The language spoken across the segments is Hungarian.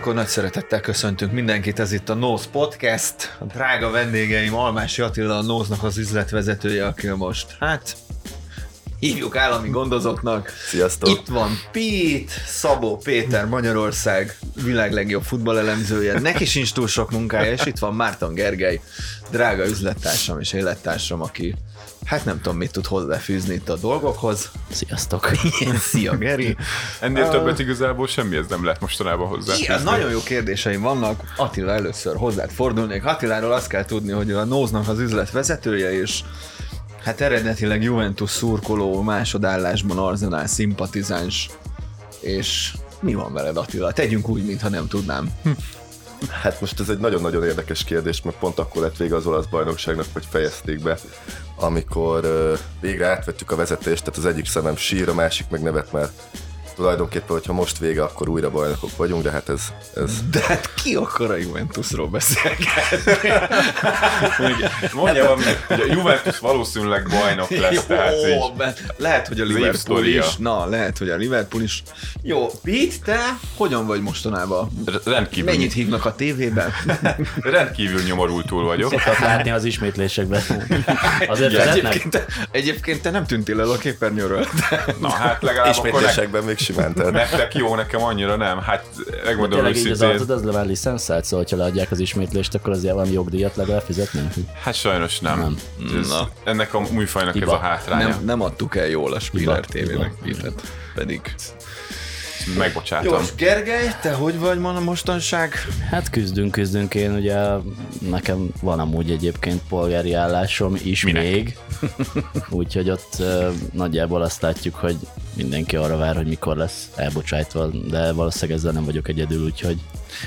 akkor nagy szeretettel köszöntünk mindenkit, ez itt a Nose Podcast. A drága vendégeim Almási Attila, a Nose-nak az üzletvezetője, aki most, hát, hívjuk állami gondozottnak. Sziasztok! Itt van Pete, Szabó Péter, Magyarország világ legjobb futballelemzője. Neki sincs túl sok munkája, és itt van Márton Gergely, drága üzlettársam és élettársam, aki hát nem tudom, mit tud hozzáfűzni itt a dolgokhoz. Sziasztok! Szia, Geri! Ennél uh, többet igazából semmihez nem lehet mostanában hozzá. Igen, nagyon jó kérdéseim vannak. Attila először hozzád fordulnék. Attiláról azt kell tudni, hogy a Nóznak az üzletvezetője, és hát eredetileg Juventus szurkoló, másodállásban Arsenal szimpatizáns, és mi van veled Attila? Tegyünk úgy, mintha nem tudnám. Hát most ez egy nagyon-nagyon érdekes kérdés, mert pont akkor lett vége az olasz bajnokságnak, hogy fejezték be, amikor végre átvettük a vezetést, tehát az egyik szemem sír, a másik meg nevet, mert tulajdonképpen, hogyha most vége, akkor újra bajnokok vagyunk, de hát ez... ez... De hát ki akar a Juventusról beszélgetni? Mondja van meg, hogy a Juventus valószínűleg bajnok lesz, Jó, tehát így. lehet, hogy a Liverpool is. Na, lehet, hogy a Liverpool is. Jó, Pete, te hogyan vagy mostanában? Rendkívül, Mennyit hívnak a tévében? rendkívül nyomorultul vagyok. Szoktak látni az ismétlésekben. Azért vezetnek? Egyébként te, egyébként te nem tűntél el a képernyőről. Na hát legalább Ismétlésekben még simán, tehát nektek jó, nekem annyira nem. Hát megmondom Tényleg így az arcod, az level licenszált, szóval ha leadják az ismétlést, akkor azért valami jogdíjat legalább fizetnénk. hát sajnos nem. Nem. Ez, Na. ennek a műfajnak Hiba. ez a hátránya. Nem, nem adtuk el jól a Spiller Pete-et. Pedig. Jó, Megbocsátom. és Gergely, te hogy vagy ma a mostanság? Hát küzdünk, küzdünk én, ugye nekem van amúgy egyébként polgári állásom is Minek? még, úgyhogy ott uh, nagyjából azt látjuk, hogy mindenki arra vár, hogy mikor lesz elbocsájtva, de valószínűleg ezzel nem vagyok egyedül, úgyhogy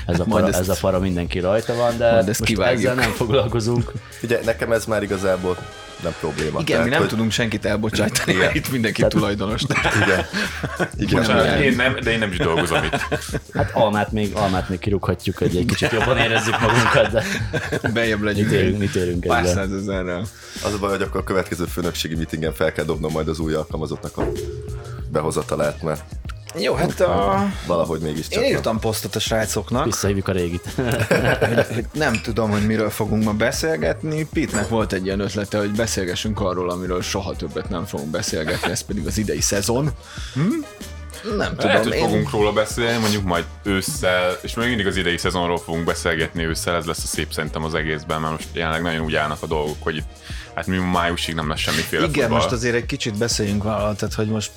ez, a, para, ezt- ez a para mindenki rajta van, de ezt most kivágjuk. ezzel nem foglalkozunk. ugye nekem ez már igazából nem probléma. Igen, mi nem hogy, tudunk senkit elbocsátani, mert itt mindenki tulajdonos. Igen, igen, Bocsánat, igen. én nem, de én nem is dolgozom itt. Hát almát még, almát még kirúghatjuk, hogy egy kicsit jobban érezzük magunkat, de Bejebb mit legyünk. érünk, mit érünk Pár százezerrel. Az a baj, hogy akkor a következő főnökségi meetingen fel kell dobnom majd az új alkalmazottnak a behozatalát, mert Jó, hát a... valahogy mégiscsak. Én írtam posztot a srácoknak, Visszahívjuk a régit. nem tudom, hogy miről fogunk ma beszélgetni. Pitnek volt egy ilyen ötlete, hogy beszélgessünk arról, amiről soha többet nem fogunk beszélgetni, ez pedig az idei szezon. Nem tudom, Lehet, hogy én... fogunk róla beszélni, mondjuk majd ősszel, és még mindig az idei szezonról fogunk beszélgetni ősszel, ez lesz a szép szerintem az egészben, mert most jelenleg nagyon úgy állnak a dolgok, hogy itt, hát mi májusig nem lesz semmiféle Igen, futball. most azért egy kicsit beszéljünk valahol, tehát hogy most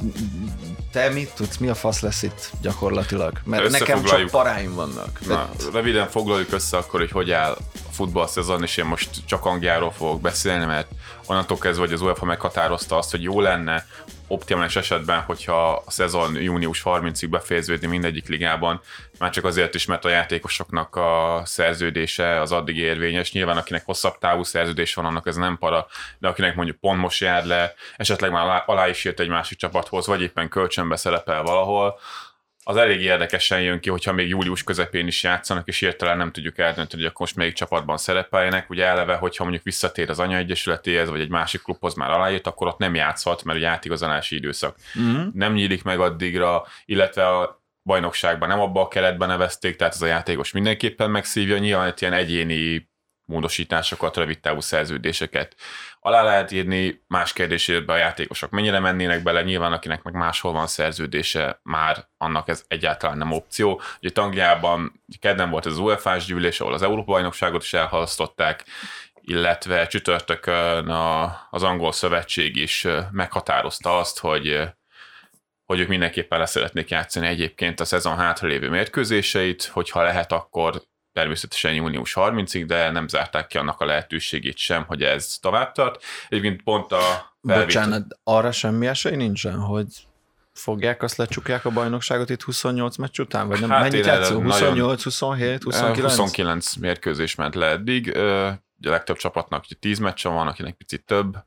te mit tudsz, mi a fasz lesz itt gyakorlatilag? Mert nekem csak paráim vannak. Na, Tehát- röviden foglaljuk össze akkor, hogy hogy áll a futballszezon, és én most csak Angliáról fogok beszélni, mert onnantól kezdve, hogy az UEFA meghatározta azt, hogy jó lenne optimális esetben, hogyha a szezon június 30-ig befejeződni mindegyik ligában, már csak azért is, mert a játékosoknak a szerződése az addig érvényes. Nyilván akinek hosszabb távú szerződés van, annak ez nem para, de akinek mondjuk pont most jár le, esetleg már alá, is írt egy másik csapathoz, vagy éppen kölcsönbe szerepel valahol, az elég érdekesen jön ki, hogyha még július közepén is játszanak, és hirtelen nem tudjuk eldönteni, hogy akkor most melyik csapatban szerepeljenek. Ugye eleve, hogyha mondjuk visszatér az anyaegyesületéhez, vagy egy másik klubhoz már aláírt, akkor ott nem játszhat, mert ugye átigazolási időszak Mhm. nem nyílik meg addigra, illetve a bajnokságban nem abba a keretben nevezték, tehát ez a játékos mindenképpen megszívja. Nyilván itt ilyen egyéni módosításokat, rövid távú szerződéseket alá lehet írni, más kérdésében a játékosok mennyire mennének bele, nyilván akinek meg máshol van szerződése, már annak ez egyáltalán nem opció. Ugye Angliában kedden volt az UEFA-s gyűlés, ahol az Európa-bajnokságot is elhalasztották, illetve csütörtökön a, az angol szövetség is meghatározta azt, hogy hogy ők mindenképpen leszeretnék játszani egyébként a szezon hátralévő mérkőzéseit, hogyha lehet, akkor természetesen június 30-ig, de nem zárták ki annak a lehetőségét sem, hogy ez tovább tart. Egyébként pont a felvétel- Bocsánat, arra semmi esély nincsen, hogy fogják, azt lecsukják a bajnokságot itt 28 meccs után? Vagy nem? Hát Mennyit nagyon- 28, 27, 29? 29 mérkőzés ment le eddig. Ö, Ugye a legtöbb csapatnak ugye 10 meccsen van, akinek picit több,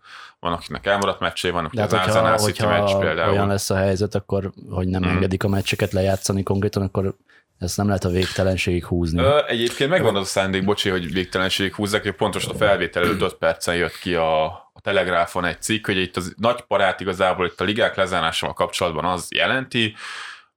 van, akinek elmaradt meccsé, van, akinek hát, az hogyha, Arsenal City meccs például. olyan lesz a helyzet, akkor, hogy nem Mhm. engedik a meccseket lejátszani konkrétan, akkor ezt nem lehet a végtelenségig húzni. Ö, egyébként megvan az a szándék, bocsi, hogy végtelenség húzzák, hogy pontosan a felvétel előtt 5 percen jött ki a, a Telegráfon egy cikk, hogy itt az nagy parát igazából itt a ligák lezárásával kapcsolatban az jelenti,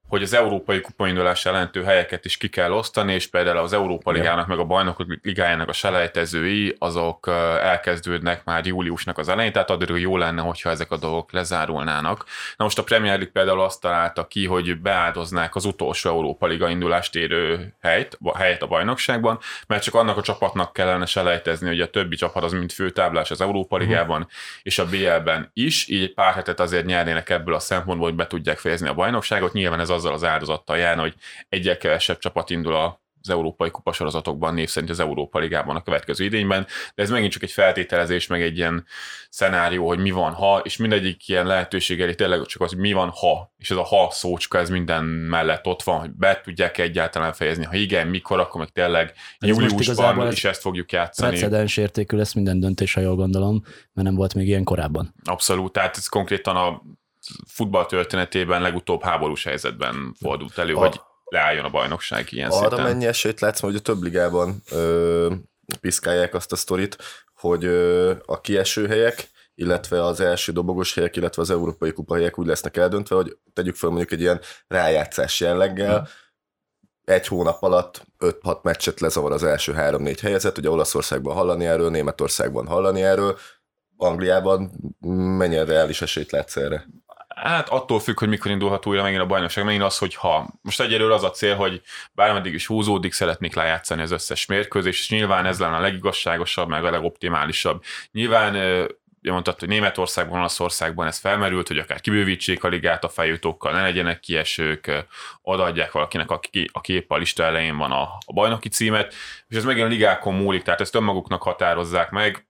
hogy az európai kupaindulás jelentő helyeket is ki kell osztani, és például az Európa Ligának, meg a Bajnokok Ligájának a selejtezői, azok elkezdődnek már júliusnak az elején, tehát addig jó lenne, hogyha ezek a dolgok lezárulnának. Na most a Premier League például azt találta ki, hogy beáldoznák az utolsó Európa Liga indulást érő helyt, helyet a bajnokságban, mert csak annak a csapatnak kellene selejtezni, hogy a többi csapat az mind főtáblás az Európa mhm. Ligában uh-huh. és a BL-ben is, így pár hetet azért nyernének ebből a szempontból, hogy be tudják fejezni a bajnokságot. Nyilván ez azzal az áldozattal járna, hogy egyel kevesebb csapat indul a az európai kupasorozatokban, név szerint az Európa Ligában a következő idényben, de ez megint csak egy feltételezés, meg egy ilyen szenárió, hogy mi van, ha, és mindegyik ilyen lehetőség elé tényleg csak az, hogy mi van, ha, és ez a ha szócska, ez minden mellett ott van, hogy be tudják egyáltalán fejezni, ha igen, mikor, akkor meg tényleg júliusban is ezt fogjuk játszani. Precedens értékű lesz minden döntés, ha jól gondolom, mert nem volt még ilyen korábban. Abszolút, tehát ez konkrétan a futball történetében legutóbb háborús helyzetben fordult elő, a, hogy leálljon a bajnokság ilyen Arra szinten. mennyi esélyt látsz, hogy a több ligában ö, piszkálják azt a sztorit, hogy ö, a kieső helyek, illetve az első dobogos helyek, illetve az európai kupa helyek úgy lesznek eldöntve, hogy tegyük fel mondjuk egy ilyen rájátszás jelleggel, hmm. egy hónap alatt 5-6 meccset lezavar az első 3-4 helyezet, ugye Olaszországban hallani erről, Németországban hallani erről, Angliában mennyire reális esélyt látsz erre? Hát attól függ, hogy mikor indulhat újra megint a bajnokság. Megint az, hogy ha most egyelőre az a cél, hogy bármeddig is húzódik, szeretnék lejátszani az összes mérkőzés, és nyilván ez lenne a legigazságosabb, meg a legoptimálisabb. Nyilván mondtad, hogy Németországban, Olaszországban ez felmerült, hogy akár kibővítsék a ligát a feljutókkal, ne legyenek kiesők, odaadják valakinek, aki, a kép a lista elején van a, a bajnoki címet, és ez megint a ligákon múlik, tehát ezt önmaguknak határozzák meg,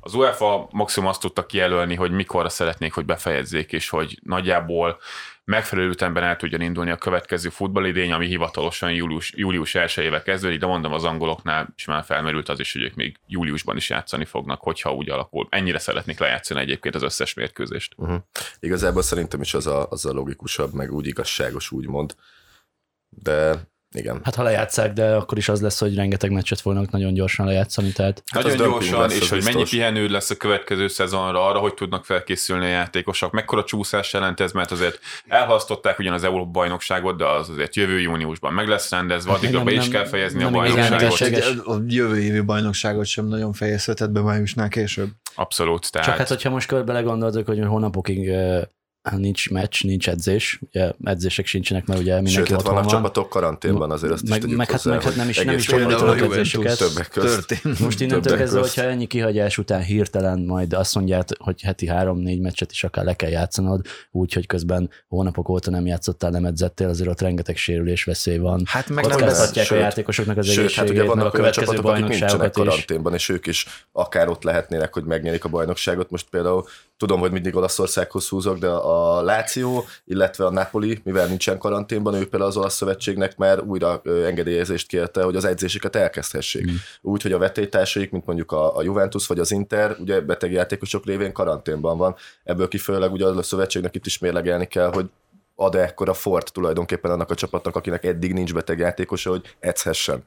az UEFA maximum azt tudta kijelölni, hogy mikorra szeretnék, hogy befejezzék, és hogy nagyjából megfelelő ütemben el tudjon indulni a következő futballidény, ami hivatalosan július, július 1 éve kezdődik, de mondom az angoloknál is már felmerült az is, hogy ők még júliusban is játszani fognak, hogyha úgy alakul. Ennyire szeretnék lejátszani egyébként az összes mérkőzést. Uh-huh. Igazából szerintem is az a, az a logikusabb, meg úgy igazságos, úgymond. De igen. Hát ha lejátszák, de akkor is az lesz, hogy rengeteg meccset fognak nagyon gyorsan lejátszani. Tehát... Hát nagyon gyorsan, lesz, és hogy biztos. mennyi pihenő lesz a következő szezonra, arra, hogy tudnak felkészülni a játékosok. Mekkora csúszás jelent ez, mert azért elhasztották ugyan az Európa bajnokságot, de az azért jövő júniusban meg lesz rendezve, addigra be is kell fejezni nem, a bajnokságot. Igen, a jövő évi bajnokságot sem nagyon fejezhetett be májusnál később. Abszolút. Tehát... Csak hát, hogyha most körbe belegondoltok, hogy hónapokig nincs meccs, nincs edzés, ugye edzések sincsenek, mert ugye mindenki Sőt, otthon vannak van. csapatok karanténban, azért azt meg, is meg, hát, meg hát nem is, nem is fordítanak edzéseket. Közt. Most innentől kezdve, hogyha ennyi kihagyás után hirtelen majd azt mondják, hogy heti három-négy meccset is akár le kell játszanod, úgyhogy közben hónapok óta nem játszottál, nem edzettél, azért ott rengeteg sérülés veszély van. Hát meg nem lesz, a játékosoknak az egészségét, hát ugye vannak a következő csapatok, akik nincsenek karanténban, és ők is akár ott lehetnének, hogy megnyerik a bajnokságot. Most például tudom, hogy mindig Olaszországhoz húzok, de a Láció, illetve a Napoli, mivel nincsen karanténban, ők például az olasz szövetségnek már újra engedélyezést kérte, hogy az edzéseket elkezdhessék. Mm. Úgy, hogy a vetélytársaik, mint mondjuk a, a Juventus vagy az Inter, ugye beteg játékosok révén karanténban van. Ebből kifolyólag ugye a szövetségnek itt is mérlegelni kell, hogy ad-e ekkora fort tulajdonképpen annak a csapatnak, akinek eddig nincs beteg játékosa, hogy edzhessen.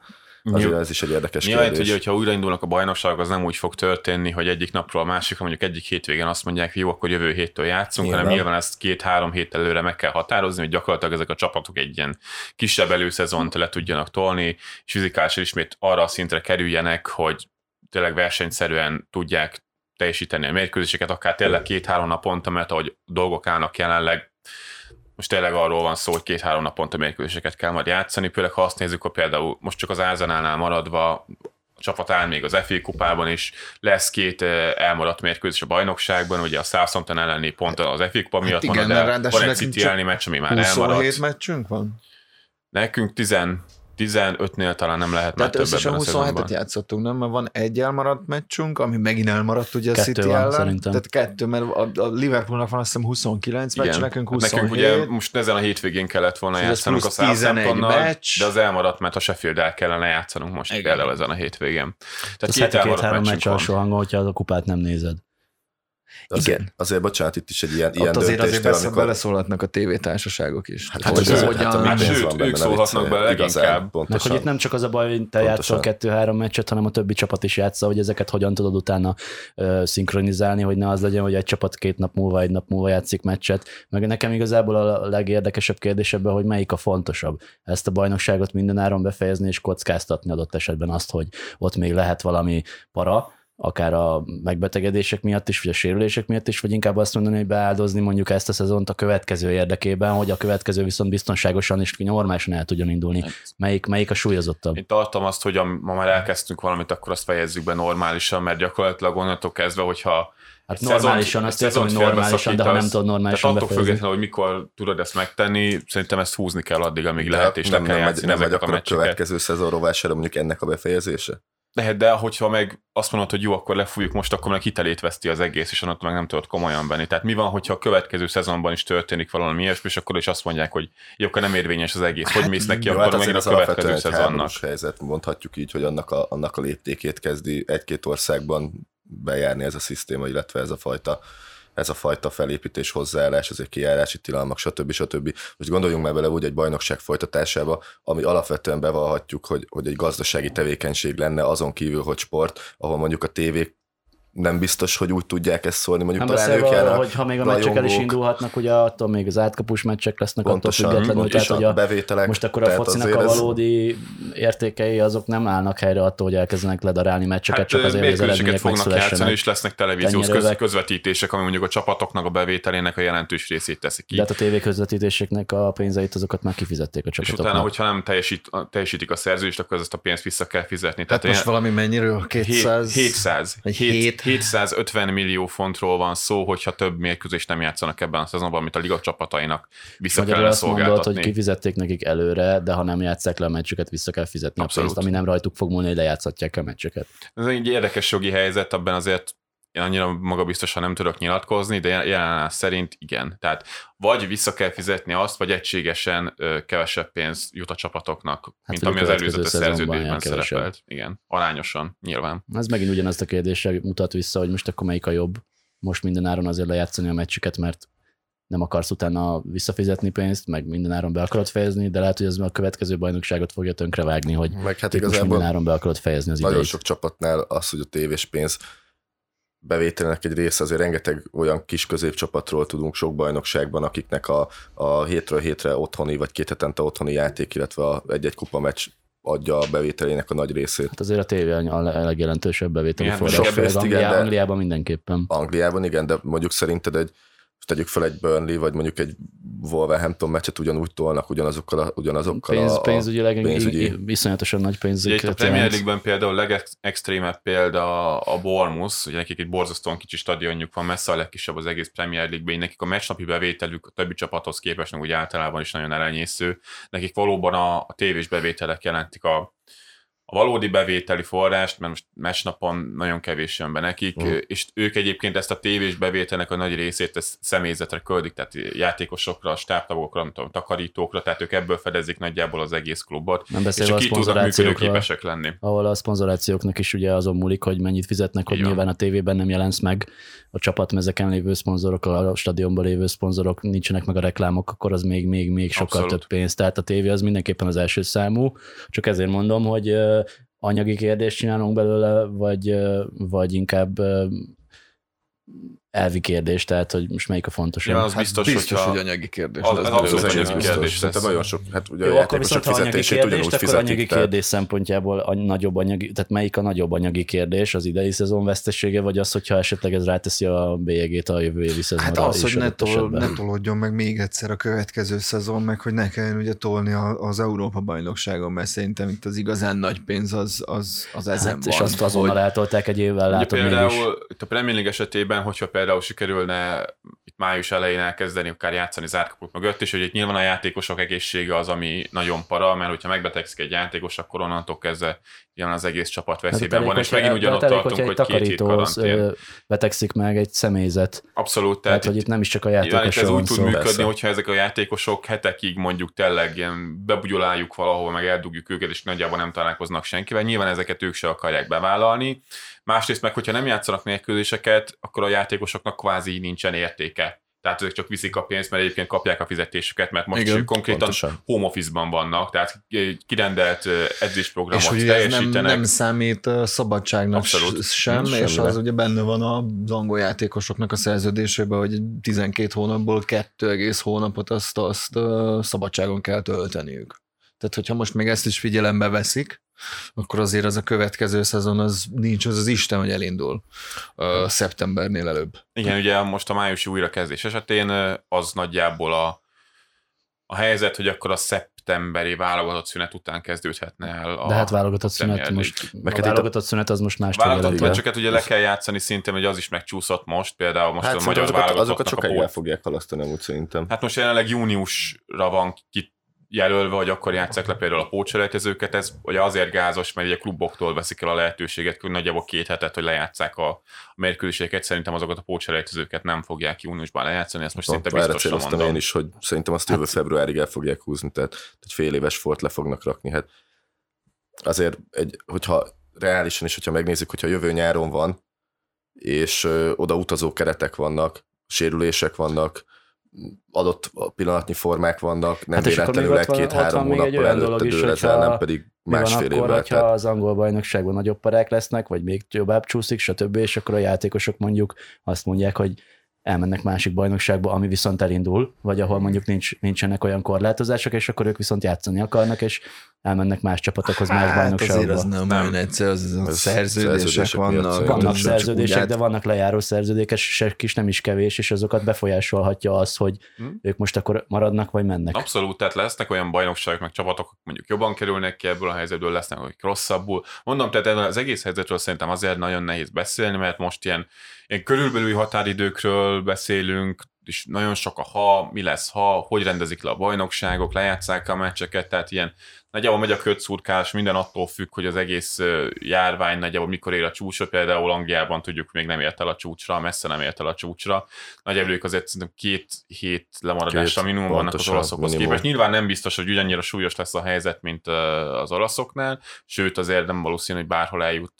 Azért ez is egy érdekes Nyilván, kérdés. hogy, hogyha újraindulnak a bajnokságok, az nem úgy fog történni, hogy egyik napról a másikra, mondjuk egyik hétvégén azt mondják, hogy jó, akkor jövő héttől játszunk, nyilván. hanem nyilván ezt két-három hét előre meg kell határozni, hogy gyakorlatilag ezek a csapatok egy ilyen kisebb előszezont le tudjanak tolni, és fizikálisan ismét arra a szintre kerüljenek, hogy tényleg versenyszerűen tudják teljesíteni a mérkőzéseket, akár tényleg két-három naponta, mert ahogy dolgok állnak jelenleg, most tényleg arról van szó, hogy két-három naponta mérkőzéseket kell majd játszani, főleg ha azt nézzük, hogy például most csak az Ázanálnál maradva a csapat áll még az FA kupában is, lesz két elmaradt mérkőzés a bajnokságban, ugye a Southampton elleni pont az FA kupa miatt hát igen, van, de van egy City elleni meccs, ami már elmaradt. meccsünk van? Nekünk 10, 15-nél talán nem lehet Tehát összesen 27-et játszottunk, nem? Mert van egy elmaradt meccsünk, ami megint elmaradt ugye kettő a City van, ellen. Szerintem. Tehát kettő, mert a, a Liverpoolnak van azt hiszem 29 meccs, nekünk 27. Nekünk ugye most ezen a hétvégén kellett volna szóval játszanunk a Southamptonnal, de az elmaradt, mert a Sheffield el kellene játszanunk most Igen. például ezen a hétvégén. Tehát két, két három meccs alsó hangon, hogyha a kupát nem nézed. Azért, Igen. Azért, bocsánat, itt is egy ilyen, Ott ilyen azért azért beszél, amikor... beleszólhatnak a tévétársaságok is. Hát, hát, hogy ez, hogyan, hát, hát sőt, ők szólhatnak bele leginkább. Meg, hogy itt nem csak az a baj, hogy te játszol kettő-három meccset, hanem a többi csapat is játsza, hogy ezeket hogyan tudod utána uh, szinkronizálni, hogy ne az legyen, hogy egy csapat két nap múlva, egy nap múlva játszik meccset. Meg nekem igazából a legérdekesebb kérdés ebben, hogy melyik a fontosabb. Ezt a bajnokságot mindenáron befejezni és kockáztatni adott esetben azt, hogy ott még lehet valami para, akár a megbetegedések miatt is, vagy a sérülések miatt is, vagy inkább azt mondani, hogy beáldozni mondjuk ezt a szezont a következő érdekében, hogy a következő viszont biztonságosan és normálisan el tudjon indulni. Hát, melyik, melyik a súlyozottabb? Én tartom azt, hogy ma már elkezdtünk valamit, akkor azt fejezzük be normálisan, mert gyakorlatilag onnantól kezdve, hogyha Hát normálisan, azt értem, hogy normálisan, de ha nem tudod normálisan Tehát attól függetlenül, hogy mikor tudod ezt megtenni, szerintem ezt húzni kell addig, amíg de lehet, és nem, nem játszani nem, nem ezeket a meccseket. következő szezon rovására mondjuk ennek a befejezése? Lehet, de hogyha meg azt mondod, hogy jó, akkor lefújjuk most, akkor meg hitelét veszti az egész, és onnantól meg nem tudod komolyan venni. Tehát mi van, hogyha a következő szezonban is történik valami ilyesmi, és akkor is azt mondják, hogy jó, akkor nem érvényes az egész, hogy hát, mész neki, akkor hát megint a következő szezonnak. helyzet, mondhatjuk így, hogy annak a, annak a léptékét kezdi egy-két országban bejárni ez a szisztéma, illetve ez a fajta ez a fajta felépítés, hozzáállás, ezek kijárási tilalmak, stb. stb. Most gondoljunk már bele úgy egy bajnokság folytatásába, ami alapvetően bevallhatjuk, hogy, hogy egy gazdasági tevékenység lenne azon kívül, hogy sport, ahol mondjuk a tévék nem biztos, hogy úgy tudják ezt szólni, mondjuk nem talán ők arra, hogy ha még a meccsek el is indulhatnak, ugye attól még az átkapus meccsek lesznek pontosan, attól függetlenül, tehát hogy a bevételek, most akkor a focinak a valódi ez... értékei azok nem állnak helyre attól, hogy elkezdenek ledarálni meccseket, hát, csak azért, hogy az eredmények fognak játszani, és lesznek televíziós köz, közvetítések, ami mondjuk a csapatoknak a bevételének a jelentős részét teszik ki. De hát a tévé közvetítéseknek a pénzeit azokat már kifizették a csapatoknak. És utána, hogyha nem teljesít, teljesítik a szerződést, akkor ezt a pénzt vissza kell fizetni. Tehát hát most valami mennyiről? 200? 700. 700. 750 millió fontról van szó, hogyha több mérkőzést nem játszanak ebben a szezonban, amit a liga csapatainak vissza Magyarul kellene azt mondod, hogy kifizették nekik előre, de ha nem játszák le a meccseket, vissza kell fizetni Abszolút. a pénzt, ami nem rajtuk fog múlni, de játszhatják a meccseket. Ez egy érdekes jogi helyzet, abban azért én annyira magabiztosan nem tudok nyilatkozni, de jelen szerint igen. Tehát vagy vissza kell fizetni azt, vagy egységesen kevesebb pénz jut a csapatoknak, hát, mint ami az előzetes szerződésben szerepelt. Igen, arányosan, nyilván. Ez megint ugyanazt a kérdésre mutat vissza, hogy most akkor melyik a jobb. Most minden áron azért lejátszani a meccsüket, mert nem akarsz utána visszafizetni pénzt, meg minden áron be akarod fejezni, de lehet, hogy ez a következő bajnokságot fogja tönkrevágni, hogy meg hát igazából minden áron be akarod fejezni az Nagyon idejét. sok csapatnál az, hogy a tévés pénz bevételnek egy része, azért rengeteg olyan kis középcsapatról tudunk sok bajnokságban, akiknek a, a hétről hétre otthoni, vagy két hetente otthoni játék, illetve a egy-egy kupa meccs adja a bevételének a nagy részét. Hát azért a tévé a legjelentősebb bevételi forrás. Angliában, Angliában mindenképpen. Angliában igen, de mondjuk szerinted egy tegyük fel egy Burnley, vagy mondjuk egy Wolverhampton meccset ugyanúgy tolnak ugyanazokkal a, ugyanazokkal Pénz, a, pénzügyileg pénzügyi... iszonyatosan nagy pénzük. Ugye a Premier League-ben például legextrémebb példa a Bournemouth, ugye nekik egy borzasztóan kicsi stadionjuk van, messze a legkisebb az egész Premier League-ben, nekik a meccsnapi bevételük a többi csapathoz képest, úgy általában is nagyon elenyésző. Nekik valóban a, a tévés bevételek jelentik a, a valódi bevételi forrást, mert most mesnapon nagyon kevés jön be nekik, uh. és ők egyébként ezt a tévés bevételnek a nagy részét ezt személyzetre köldik, tehát játékosokra, stábtagokra, nem tudom, takarítókra, tehát ők ebből fedezik nagyjából az egész klubot, nem és a tudnak képesek lenni. Ahol a szponzorációknak is ugye azon múlik, hogy mennyit fizetnek, hogy nyilván a tévében nem jelensz meg, a csapatmezeken lévő szponzorok, a stadionban lévő szponzorok, nincsenek meg a reklámok, akkor az még, még, még sokkal Abszolút. több pénz. Tehát a tévé az mindenképpen az első számú, csak ezért mondom, hogy anyagi kérdést csinálunk belőle, vagy, vagy inkább elvi kérdés, tehát hogy most melyik a fontosabb. Ja, az hát biztos, biztos hogy, hogy anyagi kérdés. Az, az, az abszolút anyagi kérdés. Szerintem nagyon sok, hát ugye Jó, a akkor viszont ha anyagi kérdés, akkor anyagi tehát... kérdés szempontjából a nagyobb anyagi, tehát melyik a nagyobb anyagi kérdés, az idei szezon vesztesége, vagy az, hogyha esetleg ez ráteszi a bélyegét a jövő évi szezonra? Hát az, hogy ne, tol, ne tolódjon meg még egyszer a következő szezon, meg hogy ne kelljen ugye tolni az Európa bajnokságon, mert szerintem itt az igazán nagy pénz az, az, az ezen hát, van. És azt azonnal eltolták egy évvel, látom Például itt a Premier League esetében, hogyha például sikerülne itt május elején elkezdeni akár játszani zárkapuk mögött, és hogy itt nyilván a játékosok egészsége az, ami nagyon para, mert hogyha megbetegszik egy játékos, akkor onnantól kezdve ilyen az egész csapat hát veszélyben hát van, és megint ugyanott hát tartunk, hogy két hét karantén. betegszik meg egy személyzet. Abszolút. Tehát, tehát hogy itt nem is csak a játékosok Ez úgy tud működni, persze. hogyha ezek a játékosok hetekig mondjuk tényleg ilyen bebugyoláljuk valahol, meg eldugjuk őket, és nagyjából nem találkoznak senkivel. Nyilván ezeket ők se akarják bevállalni. Másrészt meg, hogyha nem játszanak mérkőzéseket, akkor a játékosoknak kvázi nincsen értéke tehát ők csak viszik a pénzt, mert egyébként kapják a fizetésüket, mert most Igen, konkrétan pontosan. home office-ban vannak, tehát kirendelt edzésprogramot és ugye teljesítenek. Nem, nem számít szabadságnak Abszolút. sem, Nincs és semmire. az ugye benne van a angol játékosoknak a szerződésében, hogy 12 hónapból 2 hónapot azt, azt szabadságon kell tölteniük. Tehát, hogyha most még ezt is figyelembe veszik, akkor azért az a következő szezon az nincs az az Isten, hogy elindul uh, szeptembernél előbb. Igen, ugye most a májusi újrakezdés esetén az nagyjából a, a helyzet, hogy akkor a szeptemberi válogatott szünet után kezdődhetne el a De hát válogatott szünet most, a válogatott szünet az most más Válogatott meccseket ugye le kell játszani szintén, hogy az is megcsúszott most, például most hát a magyar azokat, azokat sokáig el fogják halasztani, úgy szerintem. Hát most jelenleg júniusra van kit jelölve, hogy akkor játszák le például a pócselejtezőket, ez ugye azért gázos, mert ugye a kluboktól veszik el a lehetőséget, hogy nagyjából két hetet, hogy lejátszák a, a mérkőzéseket, szerintem azokat a pócselejtezőket nem fogják júniusban lejátszani, ezt most szinte biztosan mondom. én is, hogy szerintem azt jövő hát, februárig el fogják húzni, tehát egy fél éves fort le fognak rakni. Hát azért, egy, hogyha reálisan is, hogyha megnézzük, hogyha jövő nyáron van, és ö, oda utazó keretek vannak, sérülések vannak, adott pillanatnyi formák vannak, nem hát véletlenül egy-két-három hónappal előtte dől ez el, nem pedig másfél évvel. Hogyha az angol bajnokságban nagyobb parák lesznek, vagy még jobbább csúszik, stb., és akkor a játékosok mondjuk azt mondják, hogy elmennek másik bajnokságba, ami viszont elindul, vagy ahol mondjuk nincs, nincsenek olyan korlátozások, és akkor ők viszont játszani akarnak, és elmennek más csapatokhoz, más hát bajnokságba. azért az nem, nem. olyan egyszer, az, az, az szerződések, szerződések vannak. Vannak szerződések, de vannak lejáró szerződések is nem is kevés, és azokat befolyásolhatja az, hogy hmm. ők most akkor maradnak, vagy mennek. Abszolút, tehát lesznek olyan bajnokságok, meg csapatok, mondjuk jobban kerülnek ki ebből a helyzetből, lesznek, hogy rosszabbul. Mondom, tehát az egész helyzetről szerintem azért nagyon nehéz beszélni, mert most ilyen, ilyen körülbelüli határidőkről beszélünk, és nagyon sok a ha, mi lesz ha, hogy rendezik le a bajnokságok, lejátszák a meccseket, tehát ilyen nagyjából megy a kötszurkás, minden attól függ, hogy az egész járvány nagyjából mikor ér a csúcsra, például Angliában tudjuk, még nem ért el a csúcsra, messze nem ért el a csúcsra. Nagyjából ők azért szerintem két hét lemaradásra minimum vannak az olaszokhoz minimum. képest. Nyilván nem biztos, hogy ugyannyira súlyos lesz a helyzet, mint az olaszoknál, sőt azért nem valószínű, hogy bárhol eljut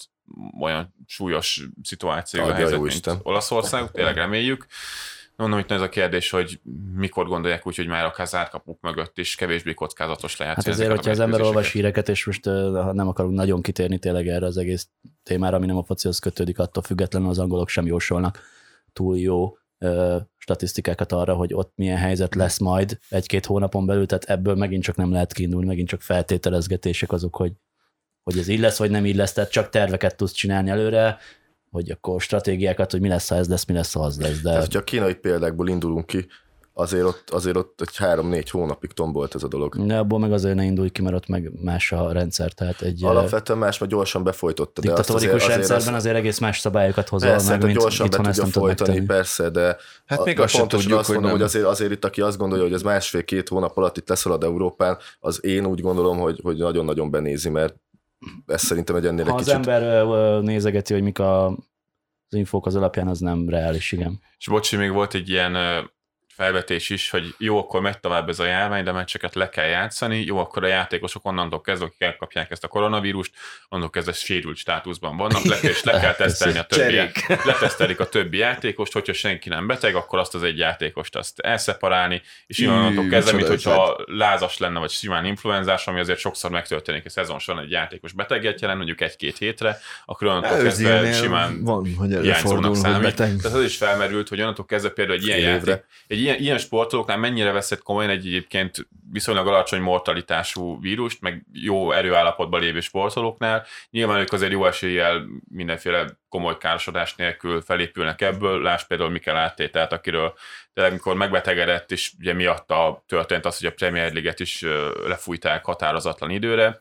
olyan súlyos szituáció a helyzet, mint Olaszország, tényleg reméljük. Mondom, itt ez a kérdés, hogy mikor gondolják úgy, hogy már akár zárkapuk mögött is kevésbé kockázatos lehet. Hát azért, hogyha az ember olvas híreket, és most ha nem akarunk nagyon kitérni tényleg erre az egész témára, ami nem a focihoz kötődik, attól függetlenül az angolok sem jósolnak túl jó ö, statisztikákat arra, hogy ott milyen helyzet lesz majd egy-két hónapon belül, tehát ebből megint csak nem lehet kiindulni, megint csak feltételezgetések azok, hogy, hogy ez így lesz, vagy nem így lesz, tehát csak terveket tudsz csinálni előre, hogy akkor stratégiákat, hogy mi lesz, ha ez lesz, mi lesz, ha az lesz. De... Tehát, hogyha a kínai példákból indulunk ki, azért ott, azért ott egy három-négy hónapig tombolt ez a dolog. De abból meg azért ne indulj ki, mert ott meg más a rendszer. Tehát egy, Alapvetően más, mert gyorsan befolytotta. De Diktatórikus azért, rendszerben azért, az... azért egész más szabályokat hozol persze, meg, mint gyorsan be tudja folytani, persze, de hát még azt sem tudjuk, azt mondom, hogy, hogy azért, azért itt, aki azt gondolja, hogy ez másfél-két hónap alatt itt leszalad Európán, az én úgy gondolom, hogy, hogy nagyon-nagyon benézi, mert ez szerintem egy ennél ha egy az kicsit... ember nézegeti, hogy mik a, az infók az alapján, az nem reális, igen. És bocsi, még volt egy ilyen felvetés is, hogy jó, akkor megy tovább ez a járvány, de meccseket le kell játszani, jó, akkor a játékosok onnantól kezdve, akik elkapják ezt a koronavírust, onnantól kezdve sérült státuszban vannak, le, és le kell tesztelni a többi, letesztelik a többi játékost, hogyha senki nem beteg, akkor azt az egy játékost azt elszeparálni, és onnantól kezdve, mint hogyha lázas lenne, vagy simán influenzás, ami azért sokszor megtörténik a szezon során, egy játékos beteget jelent, mondjuk egy-két hétre, akkor onnantól kezdve simán van, hogy előfordul, hogy beteg. Tehát az is felmerült, hogy onnantól kezdve például egy ilyen játék, egy ilyen, ilyen sportolóknál mennyire veszed komolyan egy egyébként viszonylag alacsony mortalitású vírust, meg jó erőállapotban lévő sportolóknál. Nyilván ők azért jó eséllyel mindenféle komoly károsodás nélkül felépülnek ebből. Láss például Mikel Áttételt, akiről tényleg mikor megbetegedett, és ugye miatta történt az, hogy a Premier League-et is lefújták határozatlan időre.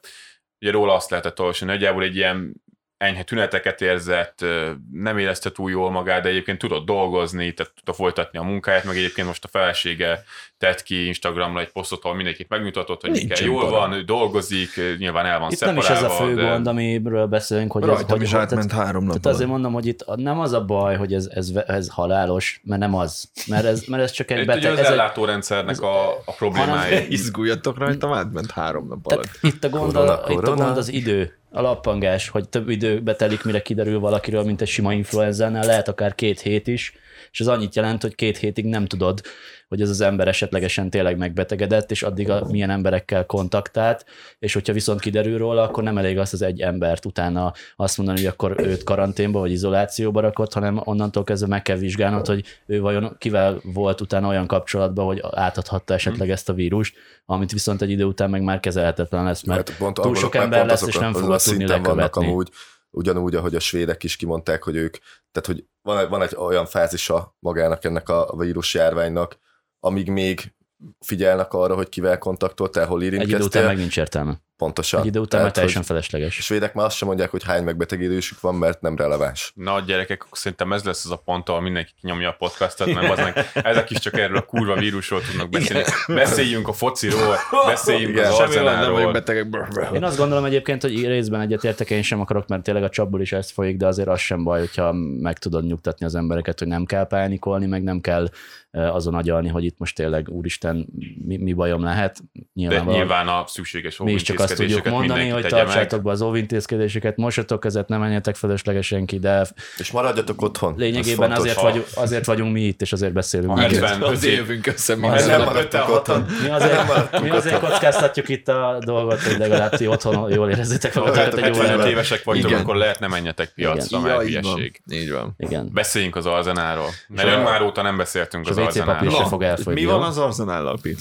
Ugye róla azt lehetett olvasni, nagyjából egy ilyen enyhe tüneteket érzett, nem érezte túl jól magát, de egyébként tudott dolgozni, tehát tudta folytatni a munkáját, meg egyébként most a felesége tett ki Instagramra egy posztot, ahol mindenkit megmutatott, hogy Nincs jól van, ő dolgozik, nyilván el van itt nem is ez a fő de... gond, amiről beszélünk, hogy Rajtam ez, is hogy, átment tehát, három nap. Tehát azért mondom, hogy itt nem az a baj, hogy ez, ez, ez halálos, mert nem az, mert ez, mert ez csak egy beteg. Ez az ellátórendszernek a, a problémája. Izguljatok rajtam, átment három nap alatt. Itt a gond, a, itt a gond az idő a lappangás, hogy több időbe telik, mire kiderül valakiről, mint egy sima influenzánál, lehet akár két hét is, és az annyit jelent, hogy két hétig nem tudod, hogy ez az ember esetlegesen tényleg megbetegedett, és addig a, milyen emberekkel kontaktált, és hogyha viszont kiderül róla, akkor nem elég az az egy embert utána azt mondani, hogy akkor őt karanténba vagy izolációba rakott, hanem onnantól kezdve meg kell vizsgálnod, hogy ő vajon kivel volt utána olyan kapcsolatban, hogy átadhatta esetleg ezt a vírust, amit viszont egy idő után meg már kezelhetetlen lesz, mert hát pont, túl sok ember lesz, és nem fogod tudni lekövetni. Amúgy, ugyanúgy, ahogy a svédek is kimondták, hogy ők, tehát hogy van, van egy olyan fázisa magának ennek a vírusjárványnak, amíg még figyelnek arra, hogy kivel kontaktoltál, hol érintkeztél. Egy idő után meg nincs értelme. Pontosan. Egy idő után már teljesen felesleges. A svédek már azt sem mondják, hogy hány megbetegedésük van, mert nem releváns. Na gyerekek, szerintem ez lesz az a pont, ahol mindenki nyomja a podcastot, mert aznak, ezek is csak erről a kurva vírusról tudnak beszélni. Igen. Beszéljünk a fociról, beszéljünk Igen, az arzenáról. betegek. Én azt gondolom egyébként, hogy részben egyetértek, én sem akarok, mert tényleg a csapból is ezt folyik, de azért az sem baj, hogyha meg tudod nyugtatni az embereket, hogy nem kell pánikolni, meg nem kell azon agyalni, hogy itt most tényleg, úristen, mi, mi bajom lehet. Nyilván, De nyilván a szükséges Mi is csak azt tudjuk mondani, hogy tartsátok be az óvintézkedéseket, mosatok kezet, nem menjetek fölöslegesen ki, de... És maradjatok otthon. Lényegében azért, vagyunk, azért vagyunk mi itt, és azért beszélünk. Mi azért jövünk össze, mi nem maradtunk otthon. Mi azért, mi azért kockáztatjuk itt a dolgot, hogy legalább ti otthon jól érezzétek magatokat egy jó évesek vagytok, akkor lehet nem menjetek piacra, mert hülyeség. Így van. Igen. Beszéljünk az Arzenáról. Mert már óta nem beszéltünk az WC papír se fog elfogyni. Mi van az Arzenállal, Pit?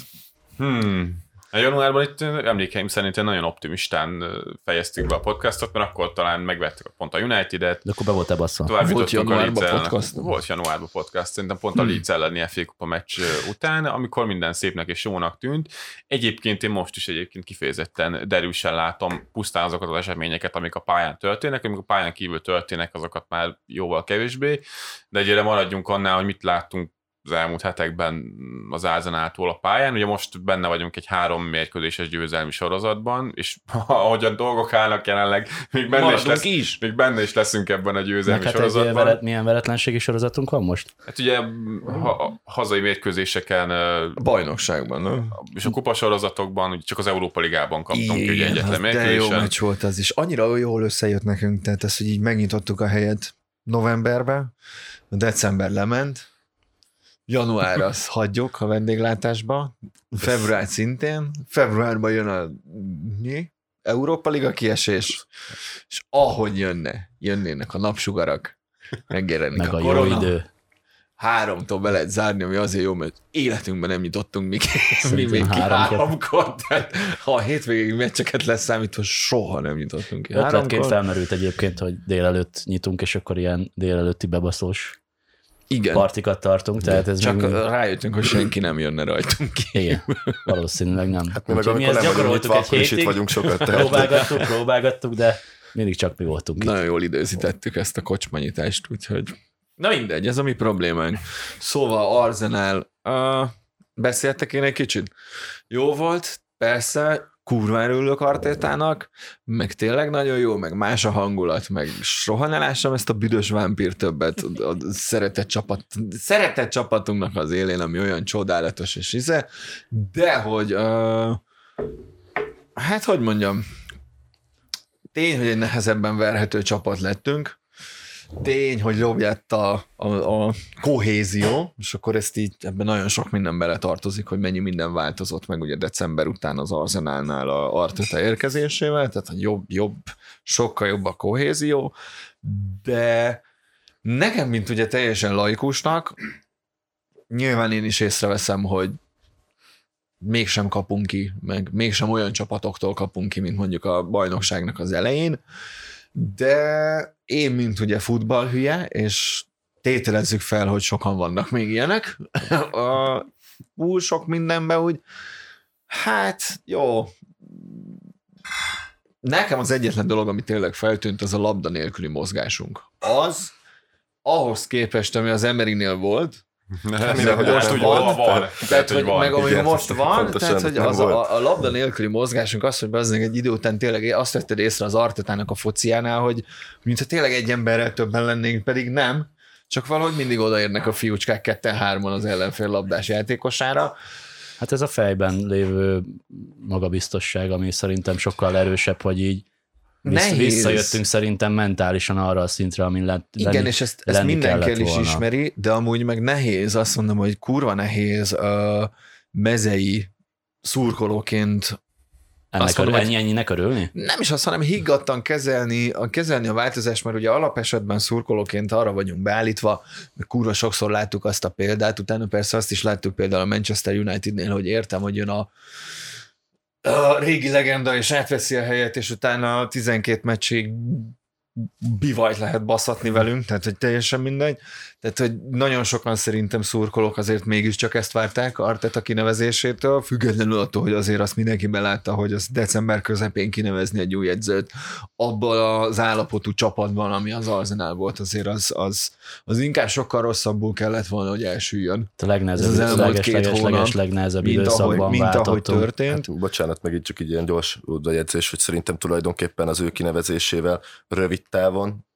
Hmm. A januárban itt emlékeim szerint nagyon optimistán fejeztük be a podcastot, mert akkor talán megvettük pont a United-et. De akkor be volt bassza. Tovább volt januárban podcast. Volt januárban podcast, szerintem pont a hmm. Leeds elleni FA Kupa meccs után, amikor minden szépnek és jónak tűnt. Egyébként én most is egyébként kifejezetten derűsen látom pusztán azokat az eseményeket, amik a pályán történnek, amik a pályán kívül történnek, azokat már jóval kevésbé, de egyre maradjunk annál, hogy mit láttunk az elmúlt hetekben az Arsenaltól a pályán. Ugye most benne vagyunk egy három mérkőzéses győzelmi sorozatban, és ahogy a dolgok állnak jelenleg, még benne, is, lesz, is. még benne is leszünk ebben a győzelmi hát sorozatban. Egy velet, milyen veretlenségi sorozatunk van most? Hát ugye ha, hazai mérkőzéseken a bajnokságban, nem? És a kupasorozatokban, csak az Európa Ligában kaptunk Igen, ugye egyetlen mérkőzésen. De jó meccs volt az is. Annyira jól összejött nekünk, tehát ez, hogy így megnyitottuk a helyet novemberben, december lement, január az hagyjuk a vendéglátásba, február szintén, februárban jön a mi? Európa Liga kiesés, és ahogy jönne, jönnének a napsugarak, megjelenik Meg a, a korona, jó idő. háromtól be lehet zárni, ami azért jó, mert életünkben nem nyitottunk mi, mi még ki háromkor, tehát ha a hétvégéig meccseket leszámítva, soha nem nyitottunk ki. Ötletként felmerült egyébként, hogy délelőtt nyitunk, és akkor ilyen délelőtti bebaszós igen. partikat tartunk, tehát ez Csak meg... rájöttünk, hogy senki nem jönne rajtunk ki. Igen, valószínűleg nem. Hát mi meg amikor mi nem gyakoroltuk egy hétig, itt vagyunk sokat. próbálgattuk, próbálgattuk, de mindig csak mi voltunk Nagyon itt. jól időzítettük ezt a kocsmanyitást, úgyhogy na mindegy, ez a mi problémánk. Szóval Arsenal, uh, beszéltek én egy kicsit. Jó volt, persze, kurva örülök Artétának, meg tényleg nagyon jó, meg más a hangulat, meg soha ne lássam ezt a büdös vámpír többet. A szeretett, csapat, szeretett csapatunknak az élén, ami olyan csodálatos és ize, de hogy uh, hát hogy mondjam, tény, hogy egy nehezebben verhető csapat lettünk, tény, hogy jobb lett a, a, a kohézió, és akkor ezt így ebben nagyon sok minden bele tartozik, hogy mennyi minden változott meg ugye december után az Arzenálnál a Arteta érkezésével, tehát hogy jobb, jobb, sokkal jobb a kohézió, de nekem, mint ugye teljesen laikusnak, nyilván én is észreveszem, hogy mégsem kapunk ki, meg mégsem olyan csapatoktól kapunk ki, mint mondjuk a bajnokságnak az elején, de én, mint ugye futballhülye, és tételezzük fel, hogy sokan vannak még ilyenek, a, túl sok mindenben úgy, hát jó, nekem az egyetlen dolog, ami tényleg feltűnt, az a labda nélküli mozgásunk. Az, ahhoz képest, ami az Emerinél volt, mire, hogy most úgy van, van. Tehát, hogy van. meg ami Igen, most van, tehát, hogy az a, a, labda nélküli mozgásunk az, hogy az egy idő után tényleg azt vetted észre az Artetának a fociánál, hogy mintha tényleg egy emberrel többen lennénk, pedig nem, csak valahogy mindig odaérnek a fiúcskák ketten-hárman az ellenfél labdás játékosára. Hát ez a fejben lévő magabiztosság, ami szerintem sokkal erősebb, hogy így Nehéz. Visszajöttünk szerintem mentálisan arra a szintre, amin lett. Igen, lenni, és ezt, ezt mindenki el is ismeri, de amúgy meg nehéz, azt mondom, hogy kurva nehéz a mezei szurkolóként ennek azt mondom, ennyi, ennyinek örülni? Nem is azt, hanem higgadtan kezelni a, kezelni a változást, mert ugye alapesetben szurkolóként arra vagyunk beállítva, mert kurva sokszor láttuk azt a példát, utána persze azt is láttuk például a Manchester Unitednél, hogy értem, hogy jön a a régi legenda, és átveszi a helyet, és utána 12 meccsig bivajt lehet baszatni velünk, tehát hogy teljesen mindegy. Tehát, hogy nagyon sokan szerintem szurkolók azért mégiscsak ezt várták Arteta kinevezésétől, függetlenül attól, hogy azért azt mindenki belátta, hogy az december közepén kinevezni egy új edzőt abban az állapotú csapatban, ami az Arsenal volt, azért az, az, az inkább sokkal rosszabbul kellett volna, hogy elsüljön. A legnehezebb, Ez az elmúlt két hónap, legnehezebb mint ahogy, mint ahogy történt. Hát, bocsánat, meg itt csak egy ilyen gyors udvajegyzés, hogy szerintem tulajdonképpen az ő kinevezésével rövid távon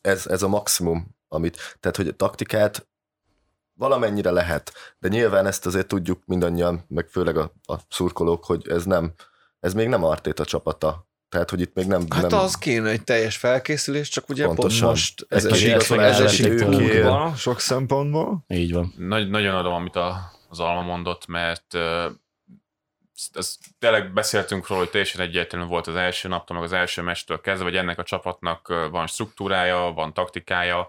ez, ez a maximum, amit, tehát hogy a taktikát valamennyire lehet, de nyilván ezt azért tudjuk mindannyian, meg főleg a, a szurkolók, hogy ez nem, ez még nem a csapata. Tehát, hogy itt még nem... Hát nem... az kéne egy teljes felkészülés, csak ugye Pontosan. pont most ez egy igazolás sok szempontból. Így van. Nagy, nagyon adom, amit a, az Alma mondott, mert ez, tényleg beszéltünk róla, hogy teljesen egyértelmű volt az első naptól, meg az első mestől kezdve, hogy ennek a csapatnak van struktúrája, van taktikája,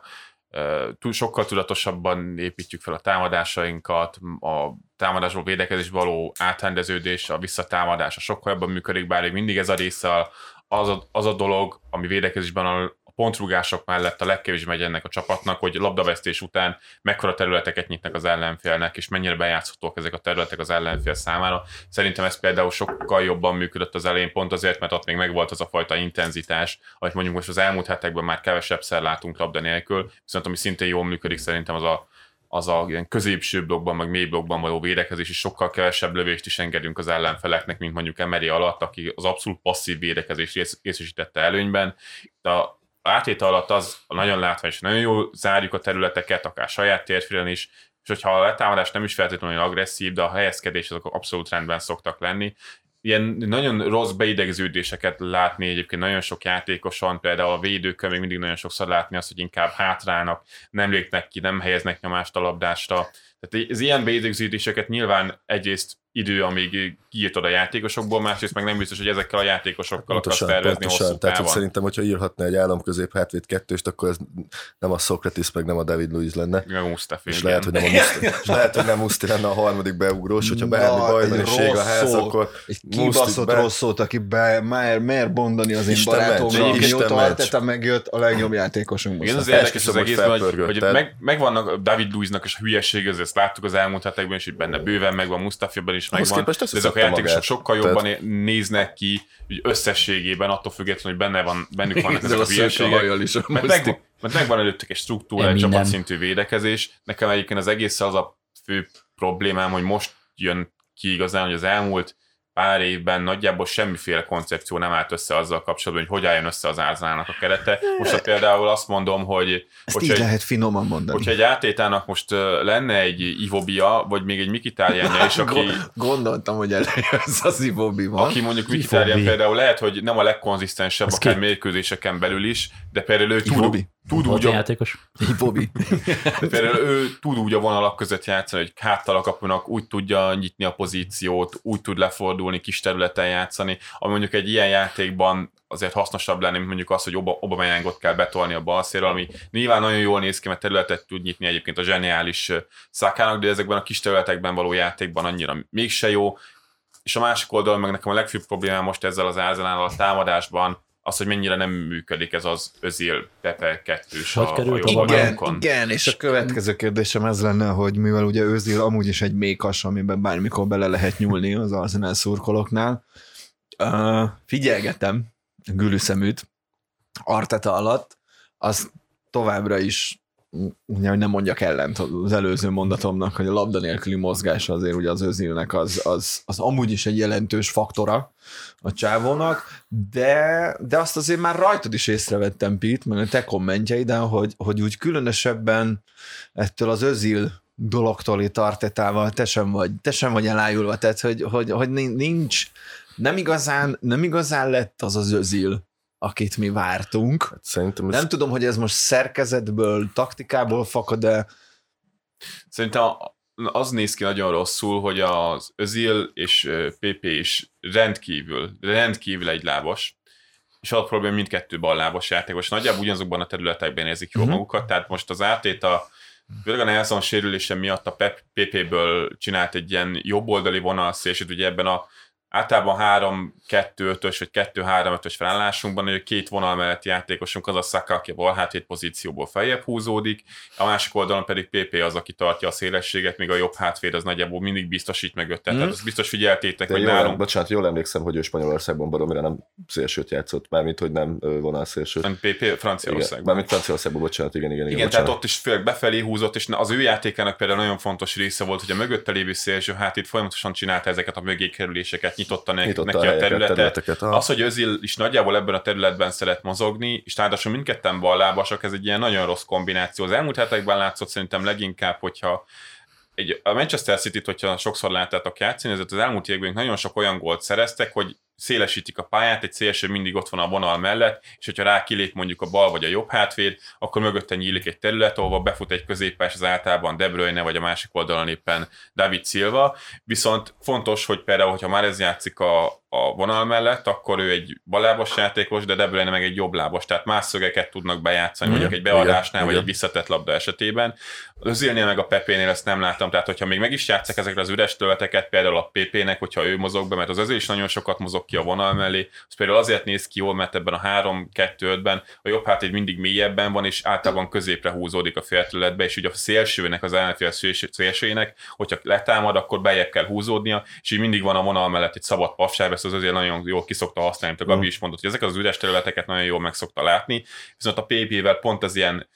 túl sokkal tudatosabban építjük fel a támadásainkat, a támadásból védekezés való átrendeződés, a visszatámadása sokkal jobban működik, bár még mindig ez a része az a, az a dolog, ami védekezésben a pontrugások mellett a legkevésbé megy ennek a csapatnak, hogy labdavesztés után mekkora területeket nyitnak az ellenfélnek, és mennyire bejátszhatók ezek a területek az ellenfél számára. Szerintem ez például sokkal jobban működött az elején, pont azért, mert ott még megvolt az a fajta intenzitás, amit mondjuk most az elmúlt hetekben már kevesebbszer látunk labda nélkül, viszont ami szintén jól működik szerintem az a az a ilyen középső blokkban, meg mély blokkban való védekezés, és sokkal kevesebb lövést is engedünk az ellenfeleknek, mint mondjuk Emery alatt, aki az abszolút passzív védekezés részesítette előnyben. De a átétel alatt az nagyon látványos, nagyon jól zárjuk a területeket, akár saját térfélen is, és hogyha a letámadás nem is feltétlenül agresszív, de a helyezkedés azok abszolút rendben szoktak lenni. Ilyen nagyon rossz beidegződéseket látni egyébként nagyon sok játékosan, például a védőkön még mindig nagyon sokszor látni azt, hogy inkább hátrálnak, nem lépnek ki, nem helyeznek nyomást a labdásra. Tehát az ilyen beidegződéseket nyilván egyrészt idő, amíg kiírtad a játékosokból, másrészt meg nem biztos, hogy ezekkel a játékosokkal pontosan, akarsz tervezni pontosan. hosszú Tehát hogy szerintem, hogyha írhatna egy államközép hátvét kettőst, akkor ez nem a Sokratis, meg nem a David Luiz lenne. Meg a Mustafi. És lehet, hogy nem a Mustafi, és lehet, hogy nem Musti lenne a harmadik beugrós, hogyha bármi bajnokség a ház, akkor egy kibaszott be... rossz szót, aki be, mer, mer mondani az én barátomnak, mióta Arteta megjött a legjobb játékosunk. Igen, az érdekes az egész, hogy, hogy meg, megvannak David Luiznak is a hülyeség, ezt láttuk az elmúlt hetekben, és hogy benne bőven megvan Mustafiban is megvan. De ezek a játékosok sokkal jobban Tehát... néznek ki úgy összességében, attól függetlenül, hogy benne van, bennük vannak ezek a hülyeségek. Is mert, meg, mert megvan előttük egy struktúra, egy csapatszintű védekezés. Nekem egyébként az egész az a fő problémám, hogy most jön ki igazán, hogy az elmúlt pár évben nagyjából semmiféle koncepció nem állt össze azzal kapcsolatban, hogy hogy álljon össze az árzának a kerete. Most például azt mondom, hogy... Ezt így egy, lehet finoman mondani. Hogyha egy átétának most lenne egy Ivobia, vagy még egy Mikitárjánja is, aki... Gondoltam, hogy előjössz az Ivobima. Aki mondjuk Mikitárján például lehet, hogy nem a legkonzisztensebb, akár mérkőzéseken belül is, de például ő tud, tud úgy, a... játékos. Bobby. Például ő tud úgy a vonalak között játszani, hogy háttal a kapunak úgy tudja nyitni a pozíciót, úgy tud lefordulni, kis területen játszani, ami mondjuk egy ilyen játékban azért hasznosabb lenne, mint mondjuk az, hogy Oba, Obameyangot kell betolni a balszéről, ami nyilván nagyon jól néz ki, mert területet tud nyitni egyébként a zseniális szakának, de ezekben a kis területekben való játékban annyira mégse jó. És a másik oldalon meg nekem a legfőbb problémám most ezzel az Arsenal a támadásban, az, hogy mennyire nem működik ez az Özil Pepe kettős hogy a, a igen, igen, és a következő kérdésem ez lenne, hogy mivel ugye Özil amúgy is egy mékas, amiben bármikor bele lehet nyúlni az Arsenal szurkolóknál, uh, figyelgetem, gülüszeműt Arteta alatt, az továbbra is hogy nem mondjak ellent az előző mondatomnak, hogy a labda nélküli mozgása azért ugye az özilnek az, az, az amúgy is egy jelentős faktora a csávónak, de, de azt azért már rajtad is észrevettem, Pete, meg a te kommentjeiden, hogy, hogy úgy különösebben ettől az özil dologtól tartetával te sem vagy, te sem vagy elájulva, tehát hogy, hogy, hogy nincs, nem igazán, nem igazán lett az az özil, akit mi vártunk. Hát szerintem ez... Nem tudom, hogy ez most szerkezetből, taktikából fakad, de... Szerintem az néz ki nagyon rosszul, hogy az Özil és PP is rendkívül, rendkívül egy lábos, és a probléma mindkettő ballábos játékos. Nagyjából ugyanazokban a területekben érzik jól uh-huh. magukat, tehát most az átét a Főleg a Nelson sérülése miatt a PP-ből csinált egy ilyen jobboldali vonalszélsőt, ugye ebben a általában 3-2-5-ös vagy 2-3-5-ös felállásunkban, hogy két vonal mellett játékosunk az a Saka, aki a bal hátét pozícióból feljebb húzódik, a másik oldalon pedig PP az, aki tartja a szélességet, míg a jobb hátvéd az nagyjából mindig biztosít meg öttet. Mm. Tehát azt biztos figyeltétek, hogy nálunk... Bocsánat, jól emlékszem, hogy ő Spanyolországban baromira nem szélsőt játszott, mármint, hogy nem vonal szélsőt. PP Franciaországban. Mármint Franciaországban, bocsánat, igen, igen. Igen, igen tehát ott is főleg befelé húzott, és az ő játékának például nagyon fontos része volt, hogy a mögötte lévő szélső hátét folyamatosan csinálta ezeket a mögé kerüléseket, nyitotta, ne, nyitotta neki a, a területet. Az, hogy Özil is nagyjából ebben a területben szeret mozogni, és ráadásul mindketten ballábasok, ez egy ilyen nagyon rossz kombináció. Az elmúlt hetekben látszott szerintem leginkább, hogyha egy, a Manchester City-t, hogyha sokszor láttátok játszani, ezért az elmúlt években nagyon sok olyan gólt szereztek, hogy szélesítik a pályát, egy szélső mindig ott van a vonal mellett, és hogyha rá kilép mondjuk a bal vagy a jobb hátvéd, akkor mögötte nyílik egy terület, ahol befut egy középpás, az általában De Bruyne, vagy a másik oldalon éppen David Silva. Viszont fontos, hogy például, hogyha már ez játszik a, a vonal mellett, akkor ő egy balábos játékos, de De Bruyne meg egy jobblábos, tehát más szögeket tudnak bejátszani, mondjuk egy beadásnál, igen, vagy igen. egy visszatett labda esetében. Az Özilnél meg a Pepénél ezt nem láttam, tehát hogyha még meg is játszák ezekre az üres tölteket, például a PP-nek, hogyha ő mozog be, mert az Özil is nagyon sokat mozog ki a vonal mellé, az például azért néz ki jól, mert ebben a 3-2-5-ben a jobb hát egy mindig mélyebben van, és általában középre húzódik a félterületbe, és ugye a szélsőnek, az ellenfél szélsőjének, hogyha letámad, akkor bejebb kell húzódnia, és így mindig van a vonal mellett egy szabad pafsáv, ezt az azért nagyon jól kiszokta használni, mint a Gabi is mondott, hogy ezeket az üres területeket nagyon jól meg szokta látni, viszont a PP-vel pont az ilyen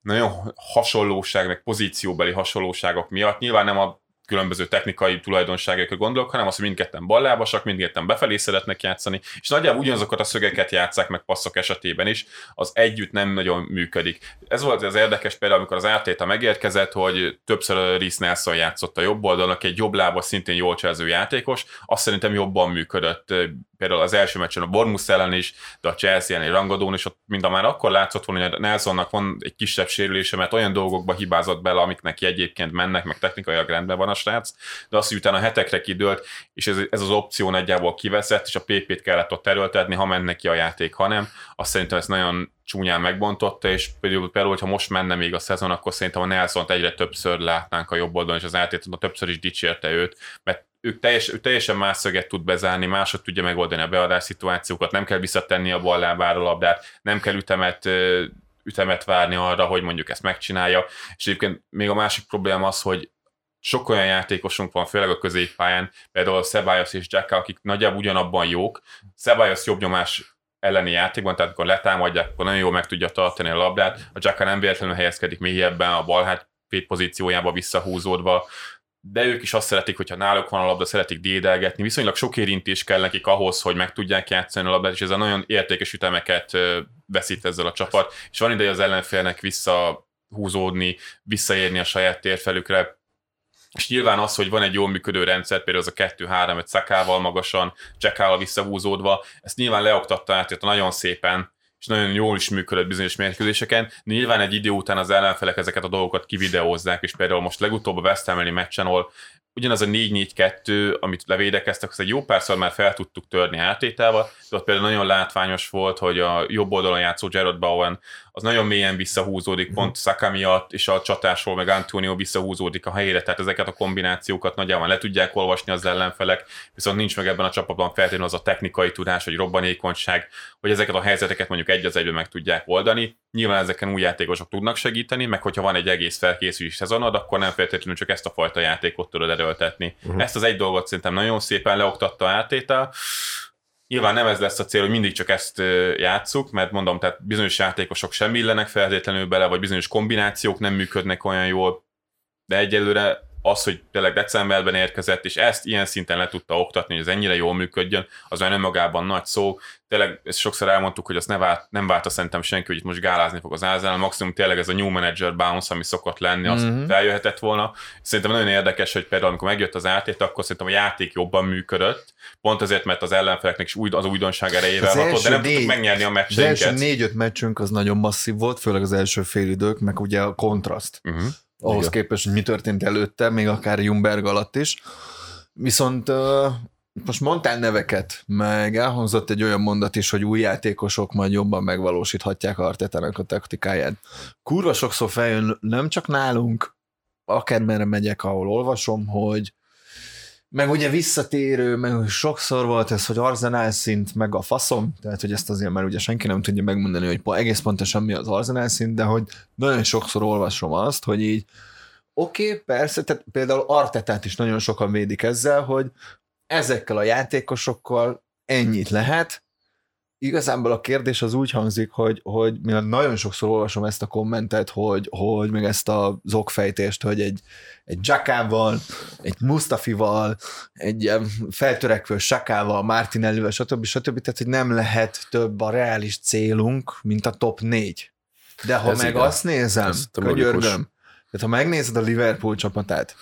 nagyon hasonlóság, meg pozícióbeli hasonlóságok miatt. Nyilván nem a különböző technikai tulajdonságokra gondolok, hanem az, hogy mindketten ballábasak, mindketten befelé szeretnek játszani, és nagyjából ugyanazokat a szögeket játszák meg passzok esetében is, az együtt nem nagyon működik. Ez volt az érdekes például, amikor az Ártéta megérkezett, hogy többször Rhys Nelson játszott a jobb oldalon, aki egy jobb lábas, szintén jól cselző játékos, azt szerintem jobban működött például az első meccsen a Bormus ellen is, de a Chelsea ellen Rangadón is, ott mind a már akkor látszott volna, hogy a Nelsonnak van egy kisebb sérülése, mert olyan dolgokba hibázott bele, amik neki egyébként mennek, meg technikailag rendben van a srác, de azt, hogy utána hetekre kidőlt, és ez, ez az opció nagyjából kiveszett, és a PP-t kellett ott erőltetni, ha menne ki a játék, ha nem, azt szerintem ez nagyon csúnyán megbontotta, és például, például hogyha most menne még a szezon, akkor szerintem a Nelson-t egyre többször látnánk a jobb oldalon, és az átét többször is dicsérte őt, mert ők teljes, ő teljesen más szöget tud bezárni, másod tudja megoldani a beadás szituációkat, nem kell visszatenni a bal lábára a labdát, nem kell ütemet, ütemet várni arra, hogy mondjuk ezt megcsinálja. És egyébként még a másik probléma az, hogy sok olyan játékosunk van, főleg a középpályán, például Szebályos és Jack, akik nagyjából ugyanabban jók. Szebályos jobb nyomás elleni játékban, tehát amikor letámadják, akkor nagyon jól meg tudja tartani a labdát. A Jack nem véletlenül helyezkedik mélyebben a bal hát pozíciójába visszahúzódva de ők is azt szeretik, hogyha náluk van a labda, szeretik dédelgetni. Viszonylag sok érintés kell nekik ahhoz, hogy meg tudják játszani a labdát, és ez a nagyon értékes ütemeket veszít ezzel a csapat, és van ideje az ellenfélnek visszahúzódni, visszaérni a saját térfelükre, és nyilván az, hogy van egy jól működő rendszer, például az a 2-3-5 szakával magasan, jackával visszahúzódva, ezt nyilván leoktatta át nagyon szépen, és nagyon jól is működött bizonyos mérkőzéseken. Nyilván egy idő után az ellenfelek ezeket a dolgokat kivideózzák, és például most legutóbb a West Ham meccsen, ahol ugyanaz a 4-4-2, amit levédekeztek, azt egy jó párszor már fel tudtuk törni átétával, de ott például nagyon látványos volt, hogy a jobb oldalon játszó Jared Bowen az nagyon mélyen visszahúzódik, mm. pont Saka miatt, és a csatásról meg Antonio visszahúzódik a helyére, tehát ezeket a kombinációkat nagyjából le tudják olvasni az ellenfelek, viszont nincs meg ebben a csapatban feltétlenül az a technikai tudás, vagy robbanékonyság, hogy ezeket a helyzeteket mondjuk egy az egyben meg tudják oldani. Nyilván ezeken új játékosok tudnak segíteni, meg hogyha van egy egész felkészülés szezonod, akkor nem feltétlenül csak ezt a fajta játékot tudod erőltetni. Uh-huh. Ezt az egy dolgot szerintem nagyon szépen leoktatta átétel, Nyilván nem ez lesz a cél, hogy mindig csak ezt játsszuk, mert mondom, tehát bizonyos játékosok sem illenek feltétlenül bele, vagy bizonyos kombinációk nem működnek olyan jól, de egyelőre az, hogy tényleg decemberben érkezett, és ezt ilyen szinten le tudta oktatni, hogy ez ennyire jól működjön, az olyan önmagában nagy szó. Tényleg ezt sokszor elmondtuk, hogy azt ne vált, nem várta szerintem senki, hogy itt most gálázni fog az Ázán, maximum tényleg ez a new manager bounce, ami szokott lenni, az mm-hmm. feljöhetett volna. Szerintem nagyon érdekes, hogy például amikor megjött az átét, akkor szerintem a játék jobban működött, pont azért, mert az ellenfeleknek is az újdonság erejével hatott, de nem négy, tudtuk megnyerni a meccseinket. Az első négy-öt meccsünk az nagyon masszív volt, főleg az első fél idők, meg ugye a kontraszt. Uh-huh ahhoz Igen. képest, hogy mi történt előtte, még akár Jumberg alatt is. Viszont most mondtál neveket, meg elhangzott egy olyan mondat is, hogy új játékosok majd jobban megvalósíthatják Artetának a taktikáját. Kurva sokszor feljön nem csak nálunk, akármerre megyek, ahol olvasom, hogy meg ugye visszatérő, meg sokszor volt ez, hogy arzenál szint, meg a faszom, tehát hogy ezt azért már ugye senki nem tudja megmondani, hogy egész pontosan mi az arzenál szint, de hogy nagyon sokszor olvasom azt, hogy így oké, okay, persze, tehát például Artetát is nagyon sokan védik ezzel, hogy ezekkel a játékosokkal ennyit lehet, igazából a kérdés az úgy hangzik, hogy, hogy mi nagyon sokszor olvasom ezt a kommentet, hogy, hogy meg ezt a zokfejtést, hogy egy, egy Jakával, egy Mustafival, egy feltörekvő Sakával, Martinellivel, stb. stb. Tehát, hogy nem lehet több a reális célunk, mint a top 4. De ha Ez meg igaz. azt nézem, könyörgöm, tehát ha megnézed a Liverpool csapatát,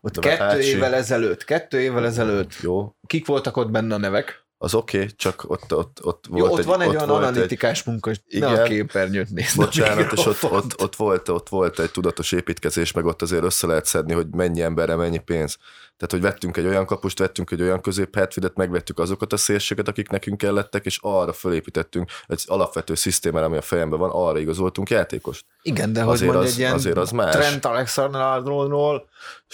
ott a kettő évvel ezelőtt, kettő évvel ezelőtt, Jó. kik voltak ott benne a nevek? Az oké, okay, csak ott, ott, ott volt Jó, ott egy, van egy ott olyan analitikás egy, munka, hogy igen, ne a képernyőt nézd. Bocsánat, és ott, ott, ott, volt, ott volt egy tudatos építkezés, meg ott azért össze lehet szedni, hogy mennyi emberre mennyi pénz. Tehát, hogy vettünk egy olyan kapust, vettünk egy olyan középhátvidet, megvettük azokat a szélséget, akik nekünk kellettek, és arra fölépítettünk egy alapvető szisztémára, ami a fejemben van, arra igazoltunk játékost. Igen, de azért hogy az, egy ilyen azért az más. Trent Alexander-Arnoldról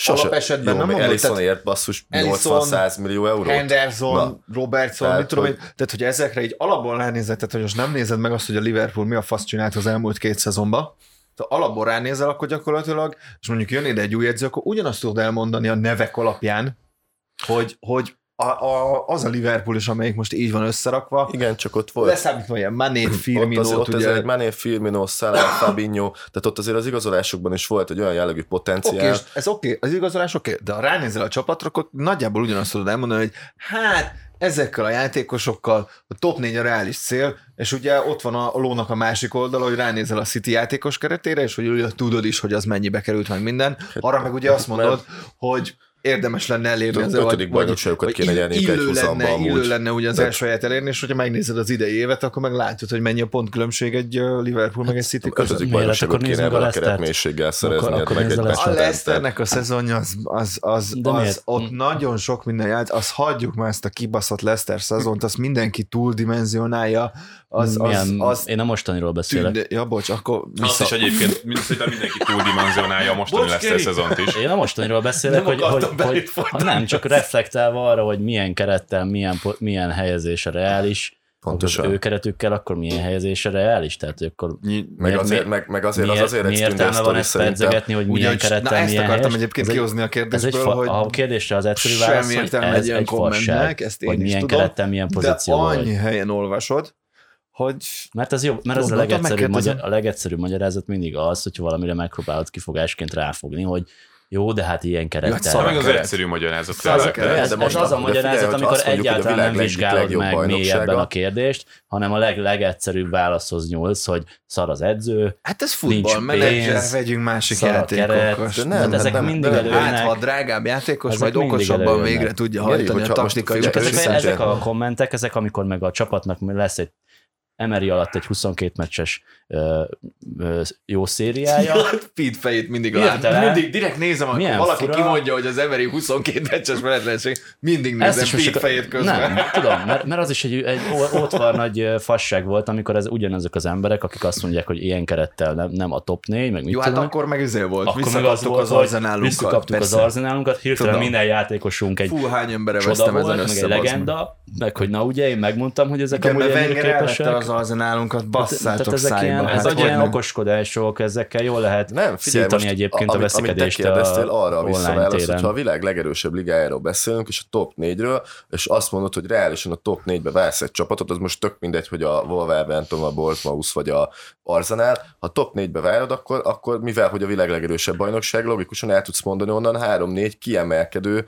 alapesetben nem mondod, Ellison ért basszus 80-100 millió eurót. Henderson, Na. Robertson, tehát, mit tudom hogy... tehát hogy ezekre egy alapból ránézed, tehát hogy most nem nézed meg azt, hogy a Liverpool mi a fasz csinált az elmúlt két szezonban, ha alapból ránézel, akkor gyakorlatilag, és mondjuk jön ide egy új edző, akkor ugyanazt tudod elmondani a nevek alapján, hogy, hogy a, a, az a Liverpool is, amelyik most így van összerakva. Igen, csak ott volt. Leszámítva ilyen Mané, Firmino. Ott, azért, ott ugye... egy Mané, Firmino, Salah, Fabinho, tehát ott azért az igazolásokban is volt egy olyan jellegű potenciál. Okay, ez oké, okay, az igazolás oké, okay, de ha ránézel a csapatra, akkor nagyjából ugyanazt tudod elmondani, hogy hát ezekkel a játékosokkal a top 4 a reális cél, és ugye ott van a, lónak a másik oldala, hogy ránézel a City játékos keretére, és hogy ugye tudod is, hogy az mennyibe került meg minden. Arra meg ugye azt mondod, hogy érdemes lenne elérni. Az ötödik bajnokságokat kéne nyerni egy lenne, amúgy. Illő lenne ugye az első helyet elérni, és hogyha megnézed az idei évet, akkor meg látod, hogy mennyi a pontkülönbség egy Liverpool meg egy City között. Ötödik bajnokságot kéne ebben a keretmélységgel szerezni. Akkor, akkor meg a Leicesternek a szezonja az, az, az, az, az ott nagyon sok minden ját, az hagyjuk már ezt a kibaszott Leicester szezont, azt mindenki túldimenzionálja, az, Milyen, az, az, én a mostaniról beszélek. Tűnde, ja, bocs, akkor vissza... Azt is egyébként szerintem mindenki túldimenzionálja a mostani a szezont is. Én a mostaniról beszélek, hogy, hogy, hogy, hogy, nem, csak reflektálva arra, hogy milyen kerettel, milyen, milyen helyezés a reális, Pontosan. Az ő keretükkel, akkor milyen helyezésre reális? Tehát akkor meg miért, azért, meg, meg azért miért, az azért egy értelme van ezt pedzegetni, hogy milyen Ugyan, kerettel, na, milyen ezt akartam helyes? egyébként kihozni a kérdésből, ez egy fa, hogy a kérdésre az egyszerű válasz, hogy ez egy fasság, ezt én hogy milyen tudom, kerettel, milyen pozíció De annyi helyen olvasod, hogy... Mert, az jobb, mert az a legegyszerűbb, magyar, a legegyszerűbb magyarázat mindig az, hogy valamire megpróbálod kifogásként ráfogni, hogy jó, de hát ilyen kerettel. Ja, szóval meg az egyszerű magyarázat. Az, az, ez, de most az a magyarázat, amikor egyáltalán nem vizsgálod meg mélyebben a kérdést, hanem a leg, legegyszerűbb válaszhoz nyúlsz, hogy szar az edző, Hát ez futball, menedzser, vegyünk másik játékokat. Nem, hát ezek nem, mindig előnek. Hát, ha a drágább játékos, majd okosabban végre tudja hajtani a taktikai Ezek a kommentek, ezek amikor meg a csapatnak lesz egy Emery alatt egy 22 meccses jó szériája. Ja, Feed fejét mindig látom. Mindig direkt nézem, amikor Milyen valaki fura. kimondja, hogy az Emery 22 meccses menetlenség, mindig nézem Feed fejét közben. Nem, tudom, mert, mert az is egy, egy ott van nagy fasság volt, amikor ez ugyanazok az emberek, akik azt mondják, hogy ilyen kerettel nem, nem a top 4, meg mit Jó, hát tudom, hát akkor meg izé volt, akkor meg az, volt, az arzenálunkat. Visszakaptuk az arzenálunkat, hirtelen minden játékosunk egy Fú, hány embere vesztem ezen meg egy legenda, meg hogy na ugye, én megmondtam, hogy ezek a amúgy képesek az arzenálunkat, basszátok Tehát. Ilyen, Hát ezek ilyen nem? okoskodások, ezekkel jól lehet Nem, figyelj, szítani most, egyébként a amit, amit te veszekedést kérdeztél, a arra online visszaválasz, téren. hogyha a világ legerősebb ligájáról beszélünk, és a top 4-ről, és azt mondod, hogy reálisan a top 4-be válsz egy csapatot, az most tök mindegy, hogy a Wolverhampton, a Bournemouth vagy a Arsenal, ha top 4-be várod, akkor, akkor mivel, hogy a világ legerősebb bajnokság, logikusan el tudsz mondani onnan 3-4 kiemelkedő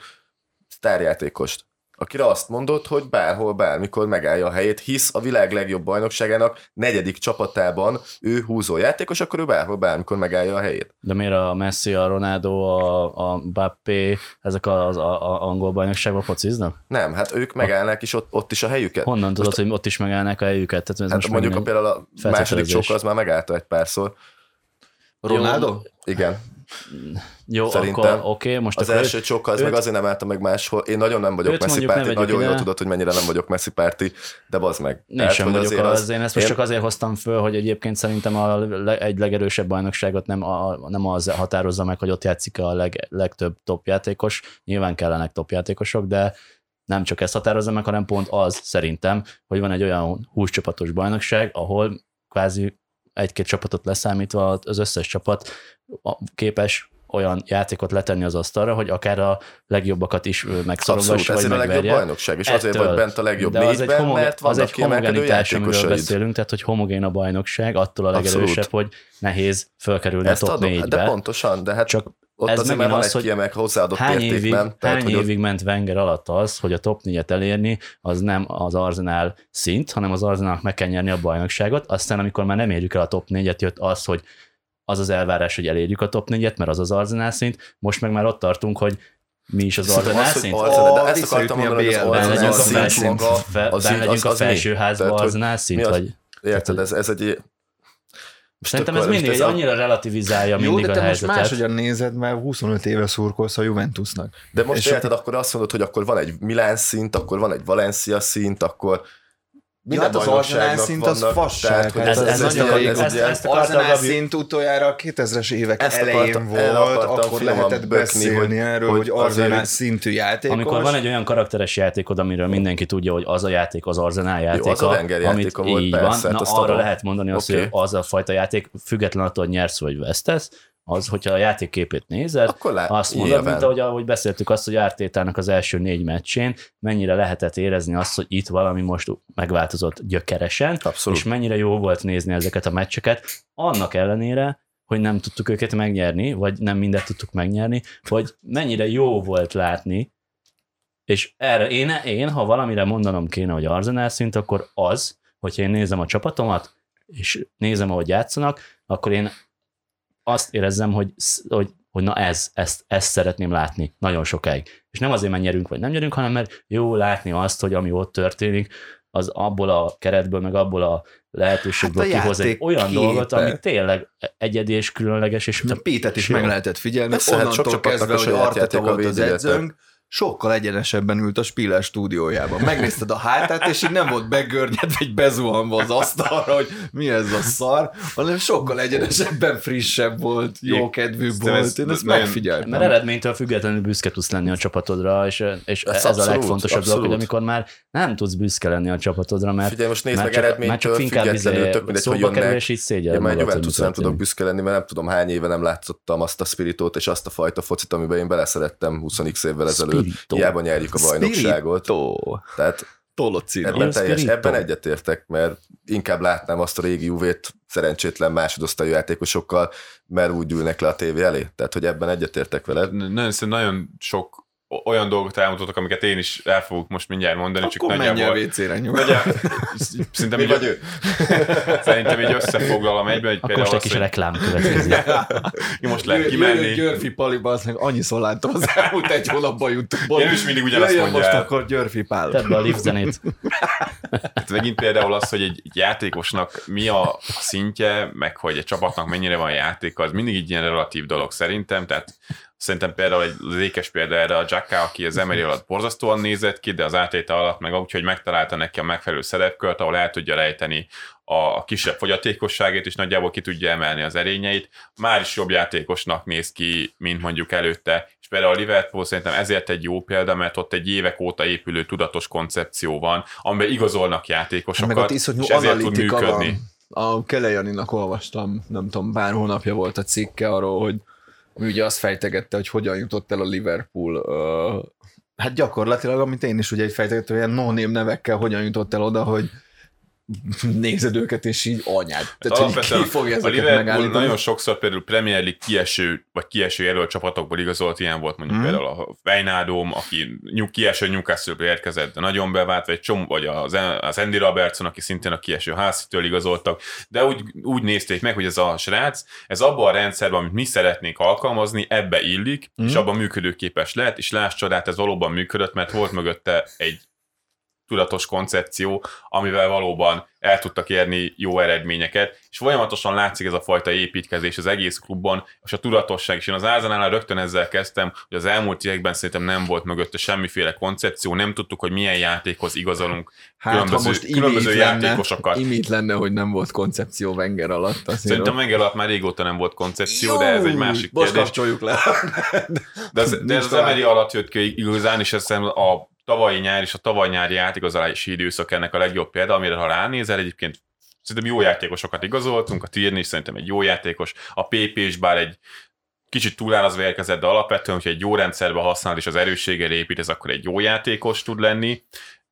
sztárjátékost akire azt mondod, hogy bárhol, bármikor megállja a helyét, hisz a világ legjobb bajnokságának negyedik csapatában ő húzó játékos, akkor ő bárhol, bármikor megállja a helyét. De miért a Messi, a Ronaldo, a, a Bappé, ezek az a, a angol bajnokságban fociznak? Nem, hát ők megállnák is ott, ott is a helyüket. Honnan tudod, hogy ott is megállnak a helyüket? Tehát ez Hát most mondjuk a, például a második csóka az már megállta egy párszor. Ronaldo? Igen. Jó, Szerintem akkor oké, okay, most Az akkor első csóka az őt- meg azért nem állta meg máshol. Én nagyon nem vagyok ne párti, nagyon jól ide. tudod, hogy mennyire nem vagyok Messi párti, de bazd meg. Én Tehát, sem vagyok azért az, az, én ezt most én- csak azért hoztam föl, hogy egyébként szerintem a le, egy legerősebb bajnokságot nem, a, nem az határozza meg, hogy ott játszik a leg, legtöbb top játékos. Nyilván kellenek top játékosok, de nem csak ezt határozza meg, hanem pont az szerintem, hogy van egy olyan 20 csapatos bajnokság, ahol kvázi egy-két csapatot leszámítva az összes csapat képes olyan játékot letenni az asztalra, hogy akár a legjobbakat is ö, Abszolút, vagy ezért a legjobb megverje. bajnokság, és azért Ettől. vagy bent a legjobb De az egy, négyben, homogen, mert az egy homogenitás, amiről beszélünk, tehát hogy homogén a bajnokság, attól a Abszolút. legerősebb, hogy nehéz fölkerülni Ezt a top adom, hát de 4-be. pontosan, de hát Csak ott ez azért már van az, egy hogy kiemelt hozzáadott hány érték, évig? Tehát, hány hogy ott- évig ment Wenger alatt az, hogy a top 4-et elérni, az nem az Arsenal szint, hanem az Arsenalnak meg kell nyerni a bajnokságot. Aztán, amikor már nem érjük el a top 4-et, jött az, hogy az az elvárás, hogy elérjük a top 4-et, mert az az Arsenal szint. Most meg már ott tartunk, hogy mi is az Arsenal szint. Arsenal, de ezt akartam mondani, hogy az Arsenal legyünk a szint maga, benne legyünk az- a felsőházba Arsenal szint, vagy Érted, ez, ez egy... Most Szerintem ez mindig most egy a- annyira relativizálja Jó, mindig de a te most helyzetet. máshogyan nézed, mert 25 éve szurkolsz a Juventusnak. De most És érted, akkor azt mondod, hogy akkor van egy Milán szint, akkor van egy Valencia szint, akkor minden hát az Arsenal szint az fasság. Hát ez- ez egy nagyon ez akartam, Arsenal Gabi- szint utoljára a 2000-es évek Ezt elején akartam- el volt, akartam akkor lehetett beszélni hogy- erről, hogy hogy, azért- szintű játékos. Amikor van egy olyan karakteres játékod, amiről mindenki tudja, hogy az a játék az Arsenal játéka, az a amit volt, így persze, van, hát na arra lehet mondani azt, hogy az a fajta játék, független attól, hogy nyersz vagy vesztesz, az, hogyha a játékképét nézed, Akkor lá- azt mondod, mint ahogy, ahogy beszéltük azt, hogy Ártétának az első négy meccsén mennyire lehetett érezni azt, hogy itt valami most megváltozott gyökeresen, Abszolút. és mennyire jó volt nézni ezeket a meccseket, annak ellenére, hogy nem tudtuk őket megnyerni, vagy nem mindet tudtuk megnyerni, hogy mennyire jó volt látni, és erre én, én, ha valamire mondanom kéne, hogy Arsenal szint, akkor az, hogyha én nézem a csapatomat, és nézem, ahogy játszanak, akkor én azt érezzem, hogy, hogy, hogy na ez, ezt, ezt szeretném látni nagyon sokáig. És nem azért, mert nyerünk vagy nem nyerünk, hanem mert jó látni azt, hogy ami ott történik, az abból a keretből, meg abból a lehetőségből Hát a kihoz egy olyan képe. dolgot, ami tényleg egyedi és különleges, és A Pétet is meg lehetett figyelni, Persze, hát sok onnantól kezdve, a hogy Arteta volt az edzőnk, sokkal egyenesebben ült a Spiller stúdiójában. Megnézted a hátát, és így nem volt begörnyedve, vagy bezuhanva az asztalra, hogy mi ez a szar, hanem sokkal egyenesebben frissebb volt, jókedvűbb Szerintem volt. ez Én ezt nagyon- megfigyeltem. Mert eredménytől függetlenül büszke tudsz lenni a csapatodra, és, és Ez ez, abszolút, a legfontosabb dolog, hogy abszolút. amikor már nem tudsz büszke lenni a csapatodra, mert Figyelj, most nézd már meg csak, eredménytől csak inkább függetlenül, izé tök mindegy, hogy szóba kerül, jönnek. és így szégyel Én már Juventusra nem tudok büszke lenni, mert nem tudom hány éve nem látszottam azt a spiritót és azt a fajta focit, amiben én beleszerettem 20 évvel ezelőtt. Spirito. Hiába nyerjük a bajnokságot. Spirito. Tehát Tolocino. ebben, teljes, ebben egyetértek, mert inkább látnám azt a régi Juvét szerencsétlen másodosztályú játékosokkal, mert úgy ülnek le a tévé elé. Tehát, hogy ebben egyetértek veled. Nagyon, nagyon sok olyan dolgot elmutatok, amiket én is el fogok most mindjárt mondani, csak Akkor menj el nagyjából... WC-re nyugodj. Nagyjá- Szerintem Mi így, vagy ő? szerintem így összefoglalom egyben, hogy Akkor most egy az, kis hogy reklám következik. most lehet kimenni. Györfi Paliba, azt meg annyiszor láttam az elmúlt egy hónapban youtube Én is mindig ugyanazt Jöjjön mondja most el. akkor Györfi Pál. Tedd be a lift zenét. Hát megint például az, hogy egy egy játékosnak mi a szintje, meg hogy egy csapatnak mennyire van játéka, az mindig egy ilyen relatív dolog szerintem, tehát Szerintem például egy lékes példa erre a Jacka, aki az Emery alatt borzasztóan nézett ki, de az átéte alatt meg úgy, hogy megtalálta neki a megfelelő szerepkört, ahol el tudja rejteni a kisebb fogyatékosságét, és nagyjából ki tudja emelni az erényeit. Már is jobb játékosnak néz ki, mint mondjuk előtte, és például a Liverpool szerintem ezért egy jó példa, mert ott egy évek óta épülő tudatos koncepció van, amiben igazolnak játékosokat, meg ott és ezért tud működni. Van. A Kelejaninak olvastam, nem tudom, pár hónapja volt a cikke arról, hogy ami ugye azt fejtegette, hogy hogyan jutott el a Liverpool uh, hát gyakorlatilag, amit én is ugye egy fejtegette, hogy ilyen no nevekkel hogyan jutott el oda, hogy nézed őket, és így anyád. Tehát, Alapvetően ki fogja a Liverpool megállítani? nagyon sokszor például Premier League kieső, vagy kieső jelölt csapatokból igazolt, ilyen volt mondjuk mm. például a Wijnaldum, aki kieső Newcastle-ből érkezett, de nagyon bevált, vagy, csom, vagy az, az Andy Robertson, aki szintén a kieső házitől igazoltak, de úgy, úgy nézték meg, hogy ez a srác, ez abban a rendszerben, amit mi szeretnénk alkalmazni, ebbe illik, mm. és mhm. abban működőképes lehet, és láss csodát, ez valóban működött, mert volt mögötte egy tudatos koncepció, amivel valóban el tudtak érni jó eredményeket, és folyamatosan látszik ez a fajta építkezés az egész klubban, és a tudatosság, és én az Ázanál rögtön ezzel kezdtem, hogy az elmúlt években szerintem nem volt mögötte semmiféle koncepció, nem tudtuk, hogy milyen játékhoz igazolunk hát, különböző, most különböző játékosokat. Imít lenne, hogy nem volt koncepció Wenger alatt. Azért szerintem Wenger alatt már régóta nem volt koncepció, Jó, de ez egy másik most kérdés. le. de ez, de ez az Emery alatt jött ki igazán, és ezt a tavalyi nyár és a tavaly nyári átigazolási időszak ennek a legjobb példa, amire ha ránézel, egyébként szerintem jó játékosokat igazoltunk, a Tierney szerintem egy jó játékos, a PP is bár egy kicsit túlárazva érkezett, de alapvetően, hogyha egy jó rendszerbe használod és az erősséggel épít, ez akkor egy jó játékos tud lenni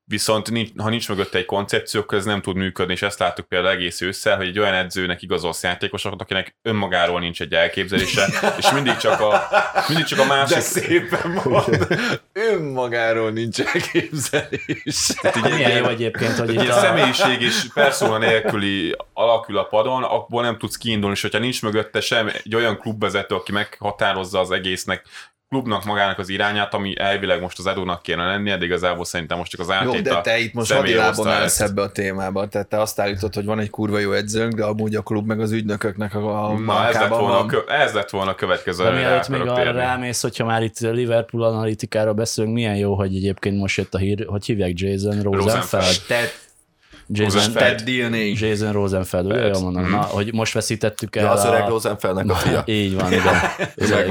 viszont nincs, ha nincs mögötte egy koncepció, akkor ez nem tud működni, és ezt láttuk például egész ősszel, hogy egy olyan edzőnek igazolsz játékosokat, akinek önmagáról nincs egy elképzelése, és mindig csak a, mindig csak a másik... De szépen mond, önmagáról nincs elképzelés. Tehát így, Milyen jó egyébként, hogy itt a... személyiség és perszóna nélküli alakul a padon, abból nem tudsz kiindulni, és hogyha nincs mögötte sem egy olyan klubvezető, aki meghatározza az egésznek klubnak magának az irányát, ami elvileg most az Edónak kéne lennie, de igazából szerintem most csak az átét Jó, de te itt most hadilában állsz ebbe a témába, tehát te azt állítod, hogy van egy kurva jó edzőnk, de amúgy a klub meg az ügynököknek a, a Na, ez lett, volna van. a, ez lett volna a következő. Mielőtt még arra térni. rámész, hogyha már itt Liverpool analitikára beszélünk, milyen jó, hogy egyébként most jött a hír, hogy hívják Jason Rosenfeld. Rosenfeld. Jason, Ted DNA. Jason Rosenfeld, ugye jól mondom, na, hogy most veszítettük el ja, az öreg a... Rosenfeldnek a fia. Így van, igen. igen,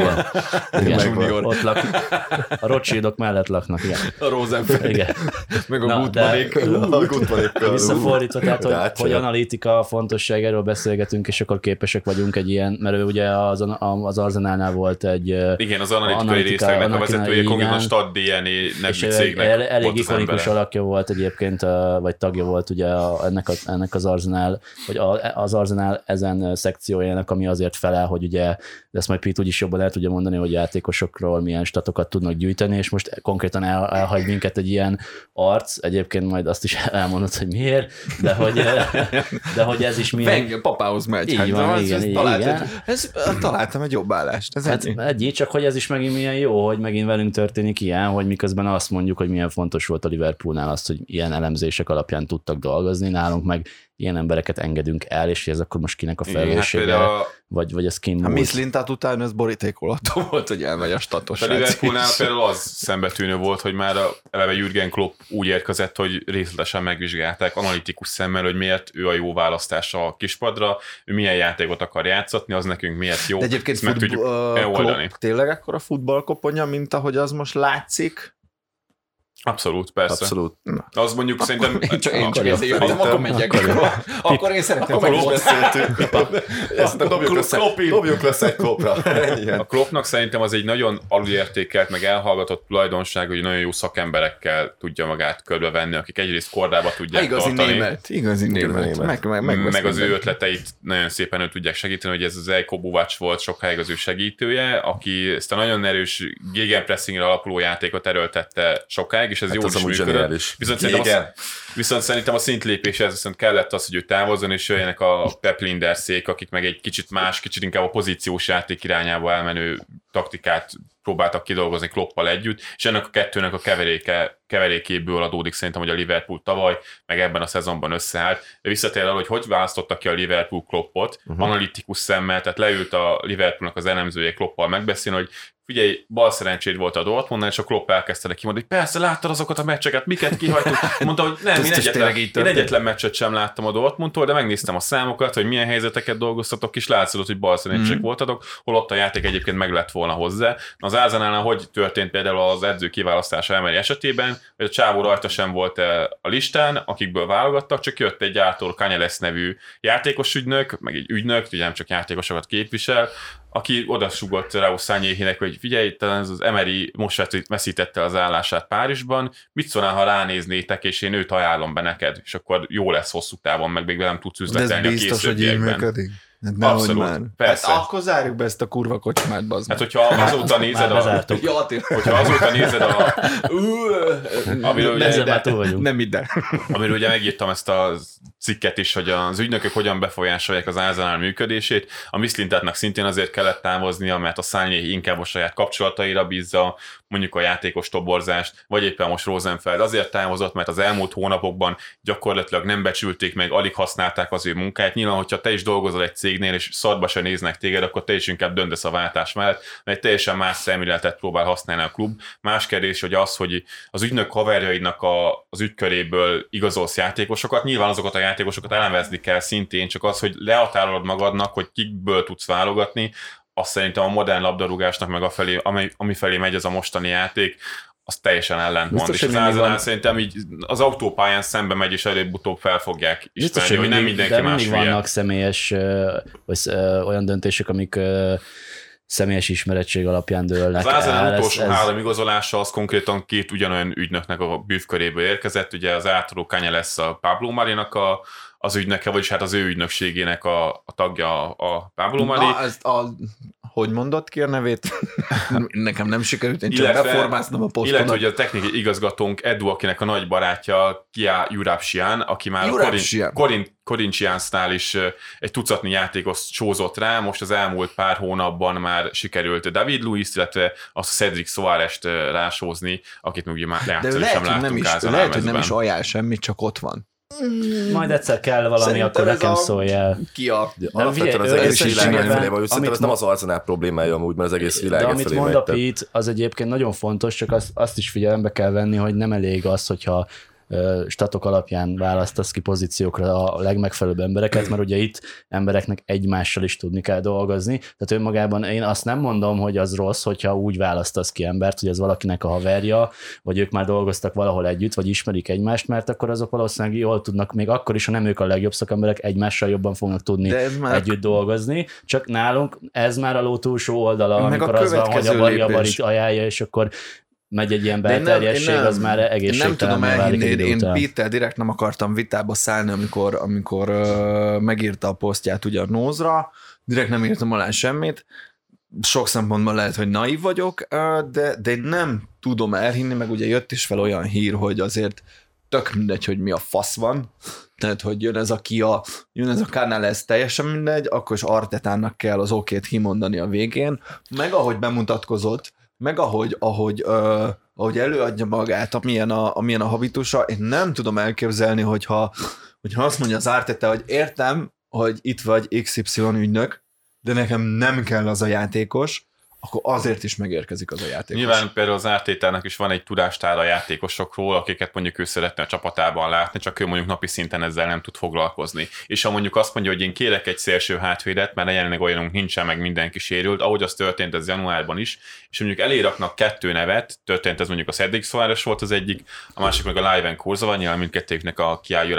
igen. igen. Ott lak, a Rothschildok mellett laknak, igen. A Rosenfeld. Igen. Meg a Na, Gutmanékkal. Visszafordítva, tehát, hogy, hogy analitika fontosság, erről beszélgetünk, és akkor képesek vagyunk egy ilyen, mert ő ugye az, az Arzenálnál volt egy Igen, az analitikai részlegnek a vezetője, konkrétan a Stad DNA nevű cégnek. Elég ikonikus alakja volt egyébként, vagy tagja volt ugye ugye a, ennek, a, ennek az Arsenal, vagy a, az Arsenal ezen szekciójának, ami azért felel, hogy ugye, de ezt majd Pete úgyis jobban el tudja mondani, hogy játékosokról milyen statokat tudnak gyűjteni, és most konkrétan el, elhagy minket egy ilyen arc, egyébként majd azt is elmondod, hogy miért, de hogy, de hogy ez is milyen... Venge, papához megy. Így hát, van, igen, ez, igen. Talált, igen. Ez, találtam egy jobb állást. Ez hát egy, csak hogy ez is megint milyen jó, hogy megint velünk történik ilyen, hogy miközben azt mondjuk, hogy milyen fontos volt a Liverpoolnál azt, hogy ilyen elemzések alapján tudtak dolgozni, dolgozni, nálunk meg ilyen embereket engedünk el, és ez akkor most kinek a felelőssége, hát vagy, vagy ez kim A Miss Lintát után ez borítékolató volt, hogy elmegy a statos. A Liverpoolnál például az szembetűnő volt, hogy már a, eleve Jürgen Klopp úgy érkezett, hogy részletesen megvizsgálták analitikus szemmel, hogy miért ő a jó választás a kispadra, ő milyen játékot akar játszatni, az nekünk miért jó. De egyébként futball, meg tudjuk uh, Klopp tényleg akkor a futballkoponya, mint ahogy az most látszik? Abszolút, persze. Abszolút. Na. Az mondjuk akkor szerintem... Én csak, én csak ezért jöttem, akkor megyek. Akkor, akkor én szeretném, akkor meg beszéltünk. Ezt dobjuk lesz egy klopra. A klopnak szerintem az egy nagyon alulértékelt, meg elhallgatott tulajdonság, hogy nagyon jó szakemberekkel tudja magát körbevenni, akik egyrészt kordába tudják igazi tartani. Német, igazi német. Meg, meg, meg, meg az ő ötleteit nagyon szépen ő tudják segíteni, hogy ez az Eiko Buvacs volt sokáig az ő segítője, aki ezt a nagyon erős gegenpressingre alapuló játékot erőltette sokáig, és ez hát jól is működött. Viszont szerintem, a, viszont szerintem a szintlépéshez viszont kellett az, hogy ő távozzon, és jöjjenek a Pep Linderszék, akik meg egy kicsit más, kicsit inkább a pozíciós játék irányába elmenő taktikát próbáltak kidolgozni Kloppal együtt, és ennek a kettőnek a keveréke, keverékéből adódik szerintem, hogy a Liverpool tavaly, meg ebben a szezonban összeállt. De visszatér arra, hogy hogy választottak ki a Liverpool Kloppot, uh-huh. analitikus szemmel, tehát leült a Liverpoolnak az elemzője Kloppal megbeszélni, hogy figyelj, bal szerencséd volt a Dortmundnál, és a Klopp elkezdte neki mondani, hogy persze láttad azokat a meccseket, miket kihajtunk. Mondta, hogy nem, én egyetlen, én egyetlen meccset sem láttam a Dortmundtól, de megnéztem a számokat, hogy milyen helyzeteket dolgoztatok, és látszott, hogy bal szerencsék mm. voltatok, holott a játék egyébként meg lett volna hozzá. Na az Ázanálnál hogy történt például az edző kiválasztása Emery esetében, hogy a csávó rajta sem volt a listán, akikből válogattak, csak jött egy Arthur Kanyelesz nevű játékos ügynök, meg egy ügynök, ugye nem csak játékosokat képvisel, aki odasugott Raúl Szányéhének, hogy figyelj, talán ez az Emery most veszítette az állását Párizsban, mit szólnál, ha ránéznétek, és én őt ajánlom be neked, és akkor jó lesz hosszú távon, meg még velem tudsz üzletelni De ez biztos, hogy így működik. Hát nem, Abszolút, már. persze. Hát akkor zárjuk be ezt a kurva kocsmát, bazd Hát hogyha azóta nézed a... Ja, hogyha azóta nézed a... amiről ugye, már túl vagyunk. Nem ide. Amiről ugye megírtam ezt a cikket is, hogy az ügynökök hogyan befolyásolják az Arsenal működését. A Miszlintátnak szintén azért kellett távoznia, mert a Szányé inkább a saját kapcsolataira bízza, mondjuk a játékos toborzást, vagy éppen most Rosenfeld azért távozott, mert az elmúlt hónapokban gyakorlatilag nem becsülték meg, alig használták az ő munkáját. Nyilván, hogyha te is dolgozol egy cégnél, és szarba se néznek téged, akkor te is inkább döntesz a váltás mellett, mert teljesen más szemléletet próbál használni a klub. Más kérdés, hogy az, hogy az ügynök haverjaidnak a, az ügyköréből igazolsz játékosokat, nyilván azokat a játékosokat elemezni kell szintén, csak az, hogy lehatárolod magadnak, hogy kikből tudsz válogatni, azt szerintem a modern labdarúgásnak, meg a felé, ami, ami felé megy ez a mostani játék, az teljesen ellentmond. Biztos, és az van... szerintem így az autópályán szembe megy, és előbb-utóbb fel fogják ismerni, Biztos, hogy, hogy nem mindenki de más vannak személyes vagy olyan döntések, amik személyes ismerettség alapján dőlnek Az Ázán utolsó ez, három igazolása az konkrétan két ugyanolyan ügynöknek a bűvköréből érkezett, ugye az átadó Kanya lesz a Pablo Marinak a, az ügynöke, vagyis hát az ő ügynökségének a, a tagja a Pablo Mari. Na, ezt a hogy mondott ki a nevét? Nekem nem sikerült, én csak illetve, beformáznom a posztomat. Illetve, hogy a technikai igazgatónk Edu, akinek a nagy barátja Kia Jurapsian, aki már Jurapsian. Korin, Korincsiánsznál is egy tucatni játékos sózott rá, most az elmúlt pár hónapban már sikerült David Luiz, illetve azt Cedric Soares-t rásózni, akit még ugye már lehet, sem láttunk nem is, lehet, hogy nem is ajánl semmit, csak ott van. Majd egyszer kell valami, Szerintem akkor nekem szólj el. Ki a... De alapvetően az egész világ felé vagy, szerintem ez nem az arzenál problémája amúgy, mert az egész világ De amit mond a Pete, az egyébként nagyon fontos, csak azt, azt is figyelembe kell venni, hogy nem elég az, hogyha statok alapján választasz ki pozíciókra a legmegfelelőbb embereket, mert ugye itt embereknek egymással is tudni kell dolgozni. Tehát önmagában én azt nem mondom, hogy az rossz, hogyha úgy választasz ki embert, hogy ez valakinek a haverja, vagy ők már dolgoztak valahol együtt, vagy ismerik egymást, mert akkor azok valószínűleg jól tudnak, még akkor is, ha nem ők a legjobb szakemberek, egymással jobban fognak tudni már... együtt dolgozni. Csak nálunk ez már a ló túlsó oldala, Meg amikor az van, hogy a bari ajánlja, és akkor megy egy ilyen belterjesség, az már egész Nem tudom elhinni, én Pittel direkt nem akartam vitába szállni, amikor, amikor uh, megírta a posztját ugye a Nózra, direkt nem írtam alá semmit, sok szempontból lehet, hogy naív vagyok, de, de én nem tudom elhinni, meg ugye jött is fel olyan hír, hogy azért tök mindegy, hogy mi a fasz van, tehát, hogy jön ez a Kia, jön ez a kanál, ez teljesen mindegy, akkor is Artetának kell az okét kimondani a végén, meg ahogy bemutatkozott, meg ahogy, ahogy, ö, ahogy előadja magát, amilyen a, amilyen a habitusa, én nem tudom elképzelni, hogyha, hogyha azt mondja az Ártete, hogy értem, hogy itt vagy XY ügynök, de nekem nem kell az a játékos, akkor azért is megérkezik az a játékos. Nyilván például az ártétának is van egy tudástára a játékosokról, akiket mondjuk ő szeretne a csapatában látni, csak ő mondjuk napi szinten ezzel nem tud foglalkozni. És ha mondjuk azt mondja, hogy én kérek egy szélső hátvédet, mert jelenleg olyanunk nincsen, meg mindenki sérült, ahogy az történt ez januárban is, és mondjuk eléraknak kettő nevet, történt ez mondjuk a Cedric Soares volt az egyik, a másik meg a Liven Kurzava, nyilván mindkettőknek a Kiály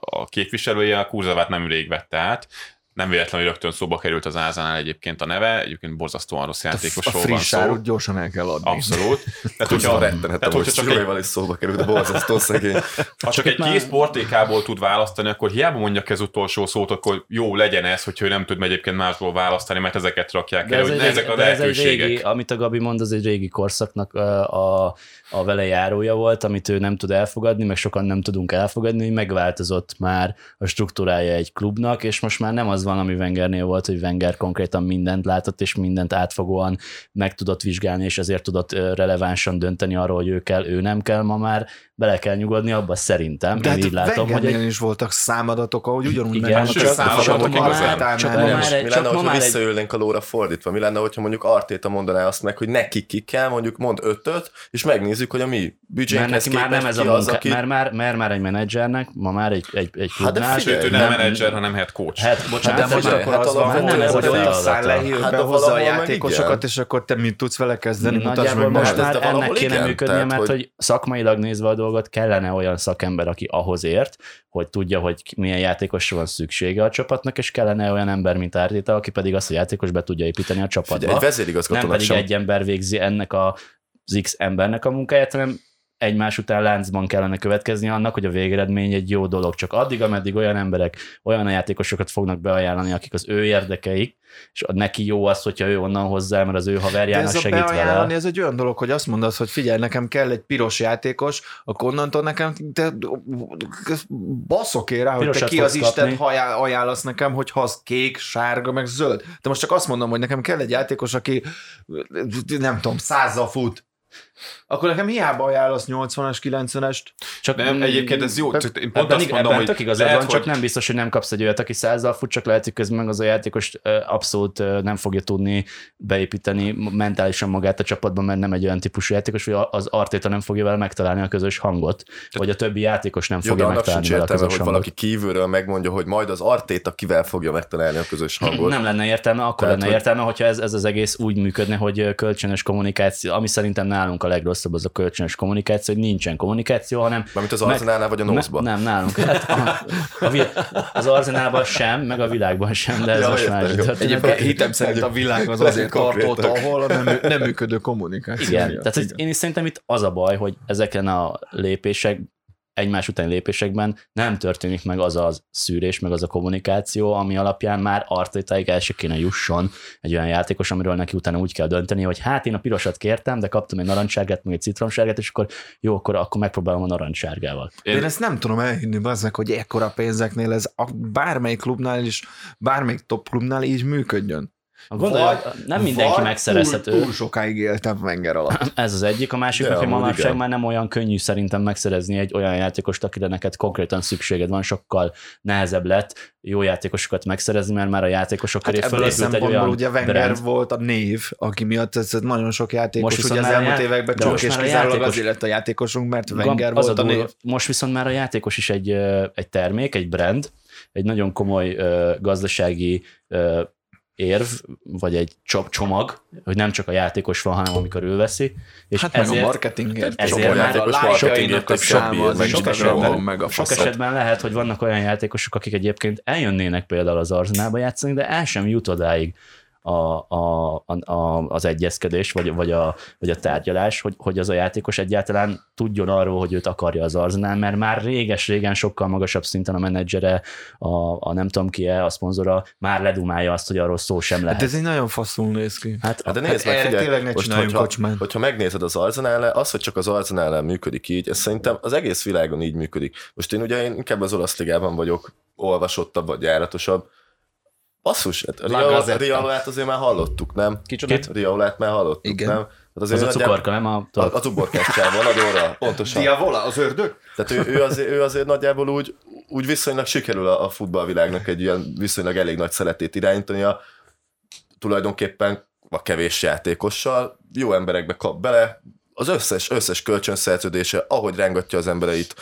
a képviselője, a Kurzavát nem rég vette át, nem véletlenül rögtön szóba került az Ázánál egyébként a neve, egyébként borzasztóan rossz játékosról van szó. gyorsan el kell adni. Abszolút. Tehát, hogyha, tehát, hogyha csak egy... is szóba került, de borzasztó szegény. Ha csak egy kész portékából tud választani, akkor hiába mondja ez utolsó szót, akkor jó legyen ez, hogyha ő nem tud egyébként másból választani, mert ezeket rakják el, hogy egy, ezek a de lehetőségek. Ez egy régi, amit a Gabi mond, az egy régi korszaknak a, a vele járója volt, amit ő nem tud elfogadni, meg sokan nem tudunk elfogadni, hogy megváltozott már a struktúrája egy klubnak, és most már nem az ugyanaz van, ami Wengernél volt, hogy Wenger konkrétan mindent látott, és mindent átfogóan meg tudott vizsgálni, és ezért tudott relevánsan dönteni arról, hogy ő kell, ő nem kell ma már, bele kell nyugodni abba szerintem. De én hát így látom, hogy egy... is voltak számadatok, ahogy ugyanúgy igen, csak, csak, csak, ma már, csak ma már egy, mi lenne, hogyha visszaülnénk a lóra fordítva? Mi lenne, hogyha mondjuk Artéta mondaná azt meg, hogy neki ki kell, mondjuk mond ötöt, és megnézzük, hogy a mi büdzsénkhez már nem ez a munka, az, aki... mert, már, mert már egy menedzsernek, ma már egy, egy, egy klubnál. Hát de figyelj, ő nem, menedzser, hanem head coach. Hát, bocsánat, de most akkor az van, hogy olyan száll lehívbe hozza a játékosokat, és akkor te mit tudsz vele kezdeni? Nagyjából most már ennek kéne működnie, mert hogy szakmailag nézve a dolgot kellene olyan szakember, aki ahhoz ért, hogy tudja, hogy milyen játékosra van szüksége a csapatnak, és kellene olyan ember, mint Ártéta, aki pedig azt a játékos be tudja építeni a csapatba. Egy vezérigazgatónak Nem pedig sem. egy ember végzi ennek a az X embernek a munkáját, hanem egymás után láncban kellene következni annak, hogy a végeredmény egy jó dolog. Csak addig, ameddig olyan emberek, olyan játékosokat fognak beajánlani, akik az ő érdekeik, és neki jó az, hogyha ő onnan hozzá, mert az ő haverjának ez segít vele. Ez egy olyan dolog, hogy azt mondasz, hogy figyelj, nekem kell egy piros játékos, akkor onnantól nekem te baszok én rá, hogy te ki az Isten ajánlasz nekem, hogy az kék, sárga, meg zöld. De most csak azt mondom, hogy nekem kell egy játékos, aki nem tudom, százzal fut, akkor nekem hiába ajánlasz 80-as, 90-est. Csak nem, egyébként ez jó. Be, én pont ebben, azt mondom, ebben hogy igazad lehet, van, hogy... csak nem biztos, hogy nem kapsz egy olyat, aki százzal fut, csak lehet, hogy közben meg az a játékos abszolút nem fogja tudni beépíteni mentálisan magát a csapatban, mert nem egy olyan típusú játékos, hogy az Artéta nem fogja vele megtalálni a közös hangot, vagy a többi játékos nem fogja megtalálni vele a közös hogy hangot. valaki kívülről megmondja, hogy majd az Artéta kivel fogja megtalálni a közös hangot. Nem lenne értelme, akkor Tehát, lenne hogy... értelme, hogyha ez, ez az egész úgy működne, hogy kölcsönös kommunikáció, ami szerintem nálunk a legrosszabb az a kölcsönös kommunikáció, hogy nincsen kommunikáció, hanem... Mármint az Arzenálnál vagy a Nózba? Nem, nálunk. Hát a, a, az Arzenálban sem, meg a világban sem, de ez ja, most már Egyébként hitem szerint a világ az azért tartott, ahol a nem, nem működő kommunikáció. Igen, miatt. tehát igen. én is szerintem itt az a baj, hogy ezeken a lépések egymás után lépésekben nem történik meg az a szűrés, meg az a kommunikáció, ami alapján már Artétáig el se kéne jusson egy olyan játékos, amiről neki utána úgy kell dönteni, hogy hát én a pirosat kértem, de kaptam egy narancsárgát, meg egy citromsárgát, és akkor jó, akkor, akkor megpróbálom a narancsárgával. Én, én ezt nem tudom elhinni, bazzak, hogy ekkora pénzeknél ez a bármelyik klubnál is, bármelyik top klubnál így működjön. Gondolj, vagy, nem mindenki vagy megszerezhető. Túl, túl sokáig éltem Wenger alatt. Ez az egyik, a másik, hogy manapság már nem olyan könnyű szerintem megszerezni egy olyan játékost, akire neked konkrétan szükséged van, sokkal nehezebb lett jó játékosokat megszerezni, mert már a játékosok köré hát fölépült egy olyan ugye Wenger brand. volt a név, aki miatt ez nagyon sok játékos most ugye az elmúlt években csak és kizárólag játékos... azért lett a játékosunk, mert Wenger volt a, a név. Most viszont már a játékos is egy, egy termék, egy brand, egy nagyon komoly uh, gazdasági uh, érv, vagy egy csomag, hogy nem csak a játékos van, hanem amikor ő veszi. És hát ezért, meg a marketingért, ezért már a lájkainak a száma, meg sok, esetben, meg a sok esetben lehet, hogy vannak olyan játékosok, akik egyébként eljönnének például az Arzenálba játszani, de el sem jut odáig, a, a, a, az egyezkedés, vagy, vagy, a, vagy a tárgyalás, hogy, hogy az a játékos egyáltalán tudjon arról, hogy őt akarja az Arsenal, mert már réges-régen sokkal magasabb szinten a menedzsere, a, a nem tudom ki -e, a szponzora már ledumálja azt, hogy arról szó sem lehet. Hát ez egy nagyon faszul néz ki. Hát, hát de nézd hát meg, figyelj, tényleg ne most, hogyha, kocsmán. hogyha megnézed az arzenál az, hogy csak az arzenál működik így, ez szerintem az egész világon így működik. Most én ugye én inkább az olasz ligában vagyok olvasottabb vagy járatosabb, Basszus, hát Ria, Riolát azért már hallottuk, nem? Kicsit? Riolát már hallottuk, Igen. nem? Hát azért az a cukorka, nem a... A, a cukorkás csávó, a Nagyóra, pontosan. Diavola, az ördög? Tehát ő, ő, azért, ő azért nagyjából úgy, úgy viszonylag sikerül a, a futballvilágnak egy ilyen viszonylag elég nagy szeletét irányítania, tulajdonképpen a kevés játékossal, jó emberekbe kap bele, az összes, összes kölcsönszerződése, ahogy rángatja az embereit,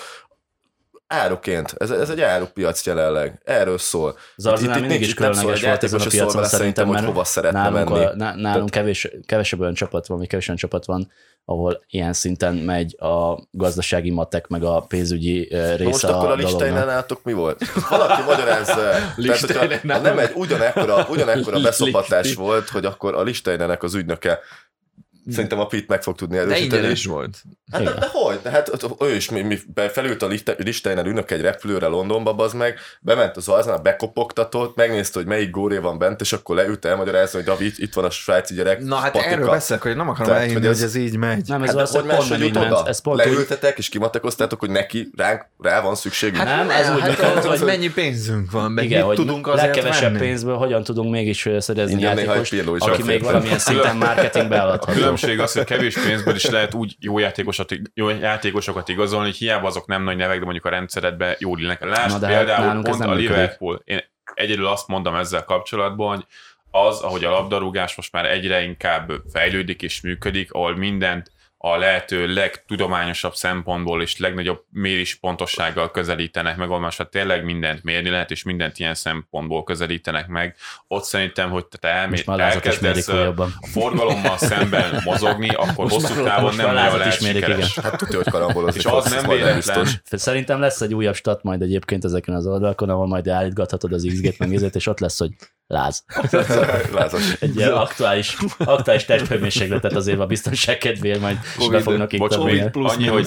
áruként. Ez, ez egy árupiac jelenleg. Erről szól. Az Arzenál itt, mindig is különleges volt ezen a piacon szerintem, hogy hova szeretne nálunk, menni. A, nálunk kevés, kevesebb olyan csapat van, vagy kevés olyan csapat van, ahol ilyen szinten megy a gazdasági matek, meg a pénzügyi része most a akkor a listájnál nálatok mi volt? Valaki magyarázza. Tehát, nem egy ugyanekkora, ugyanekkora beszopatás volt, hogy akkor a listájnának az ügynöke Szerintem a Pit meg fog tudni erősíteni. De ingyenes volt. Hát de, de hogy? Hogy? De hát ő is mi, mi felült a listáján ülnök egy repülőre Londonba, az meg, bement az Arsenal, bekopogtatott, megnézte, hogy melyik góré van bent, és akkor leült elmagyarázni, hogy David, itt van a svájci gyerek. Na hát patika. erről beszélek, hogy nem akarom Tehát, elhinni, hogy, ez, hogy ez így megy. Nem, ez hát, az, hogy más, hogy oda? Ez pont Leültetek, és kimatekoztátok, hogy neki ránk, rá van szükségünk. Hát nem, ez úgy, hát, hogy mennyi pénzünk van, meg Igen, mit tudunk azért legkevesebb pénzből hogyan tudunk mégis szerezni játékos, aki még valamilyen szinten marketingbe eladható. Különbség az, hogy kevés pénzből is lehet úgy jó játékosokat, jó játékosokat igazolni, hogy hiába azok nem nagy nevek, de mondjuk a rendszeredben jól illnek. Lásd hát például pont a Liverpool. Én egyedül azt mondom ezzel kapcsolatban, hogy az, ahogy a labdarúgás most már egyre inkább fejlődik és működik, ahol mindent a lehető legtudományosabb szempontból és legnagyobb mérés pontossággal közelítenek meg, ahol most tényleg mindent mérni lehet, és mindent ilyen szempontból közelítenek meg. Ott szerintem, hogy te elmé- elkezdesz a forgalommal szemben mozogni, akkor most hosszú távon nem nagyon lehet sikeres. Hát tudja, hogy karambolozik. És az nem véletlen. Szerintem lesz egy újabb stat majd egyébként ezeken az oldalakon, ahol majd állítgathatod az XG-t meg és ott lesz, hogy láz. Lázas. Egy ilyen aktuális, aktuális testhőmérsékletet azért a biztonság kedvéért majd COVID, fognak bocs, COVID plusz annyi, hogy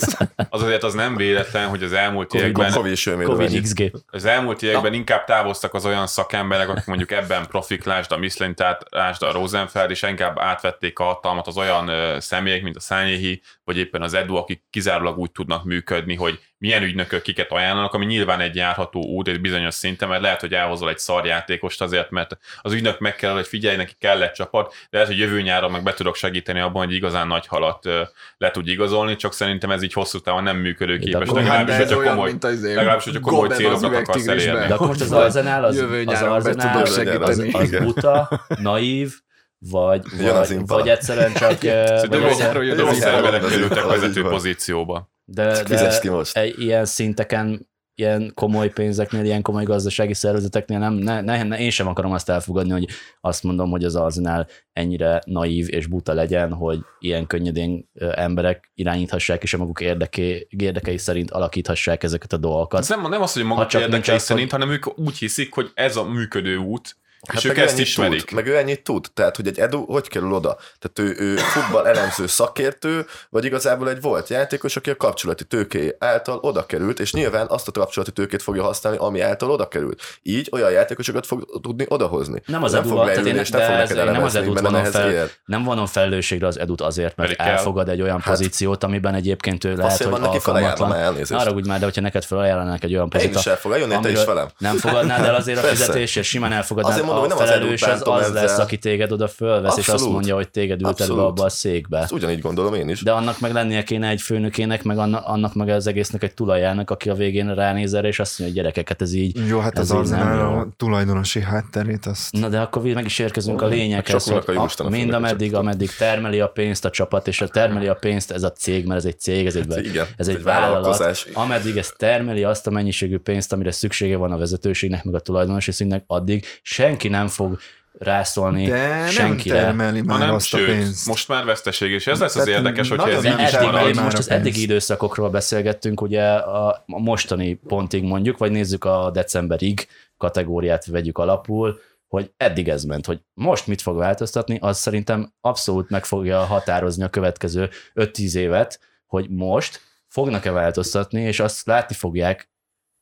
az azért az nem véletlen, hogy az elmúlt COVID, években COVID, COVID XG. Az elmúlt években Na. inkább távoztak az olyan szakemberek, akik mondjuk ebben profik, lásd a Michelin, tehát lásd a Rosenfeld, és inkább átvették a hatalmat az olyan személyek, mint a Szányéhi, vagy éppen az Edu, akik kizárólag úgy tudnak működni, hogy milyen ügynökök kiket ajánlanak, ami nyilván egy járható út egy bizonyos szinten, mert lehet, hogy elhozol egy szarjátékost azért, mert az ügynök meg kell, hogy figyelj, neki kell egy csapat, de lehet, hogy jövő nyáron meg be tudok segíteni abban, hogy igazán nagy halat le tudj igazolni, csak szerintem ez így hosszú távon nem működőképes, legalábbis, hogyha komoly, legalábbis, hogyha komoly célokat akarsz elérni. De akkor az Arzenál, az, az, Arzenál, az, az, az buta, naív, vagy, vagy, vagy egyszerűen csak... Vagy rossz emberek kerültek vezető pozícióba. De, de ki most. ilyen szinteken, ilyen komoly pénzeknél, ilyen komoly gazdasági szervezeteknél nem, ne, ne, ne, én sem akarom azt elfogadni, hogy azt mondom, hogy az Arsenal ennyire naív és buta legyen, hogy ilyen könnyedén emberek irányíthassák, és a maguk érdeké, érdekei szerint alakíthassák ezeket a dolgokat. Ez nem, nem az, hogy maguk érdekei szerint, hanem ők úgy hiszik, hogy ez a működő út, Hát és ők ezt ismerik. Tud, meg ő ennyit tud. Tehát, hogy egy Edu hogy kerül oda? Tehát ő, ő futball elemző szakértő, vagy igazából egy volt játékos, aki a kapcsolati tőké által oda került, és nyilván azt a kapcsolati tőkét fogja használni, ami által oda került. Így olyan játékosokat fog tudni odahozni. Nem az nem fog leülni, és nem fog neked nem az edut vonom fel, nem vonom felelősségre az edut azért, mert Pedig elfogad egy olyan hát, pozíciót, amiben egyébként ő lehet, hogy alkalmatlan. Arra úgy már, de hogyha neked felajánlanak egy olyan pozíciót, Én is elfogadjon, te is velem. Nem fogadnád el azért a fizetés, és simán elfogadnád mondom, a felelős az az ezzel. lesz, aki téged oda fölvesz, Abszolút. és azt mondja, hogy téged ült elő abba a székbe. Ezt ugyanígy gondolom én is. De annak meg lennie kéne egy főnökének, meg annak meg az egésznek egy tulajának, aki a végén ránéz erre, és azt mondja, hogy gyerekeket, ez így. Jó, hát ez az Arzenál a tulajdonosi hátterét azt. Na de akkor meg is érkezünk a lényeghez, hogy a, mind ameddig, ameddig termeli a pénzt a csapat, és a termeli a pénzt ez a cég, mert ez egy cég, ez egy, hát igen, ez egy, egy vállalat, ameddig ez termeli azt a mennyiségű pénzt, amire szüksége van a vezetőségnek, meg a tulajdonosi szintnek, addig senki nem fog rászólni De senkire. nem termeli már hanem, azt sőt, a pénzt. most már veszteség, és ez lesz az érdekes, hogy ez így is eddig, Most az eddigi időszakokról beszélgettünk, ugye a mostani pontig mondjuk, vagy nézzük a decemberig kategóriát vegyük alapul, hogy eddig ez ment, hogy most mit fog változtatni, az szerintem abszolút meg fogja határozni a következő 5-10 évet, hogy most fognak-e változtatni, és azt látni fogják,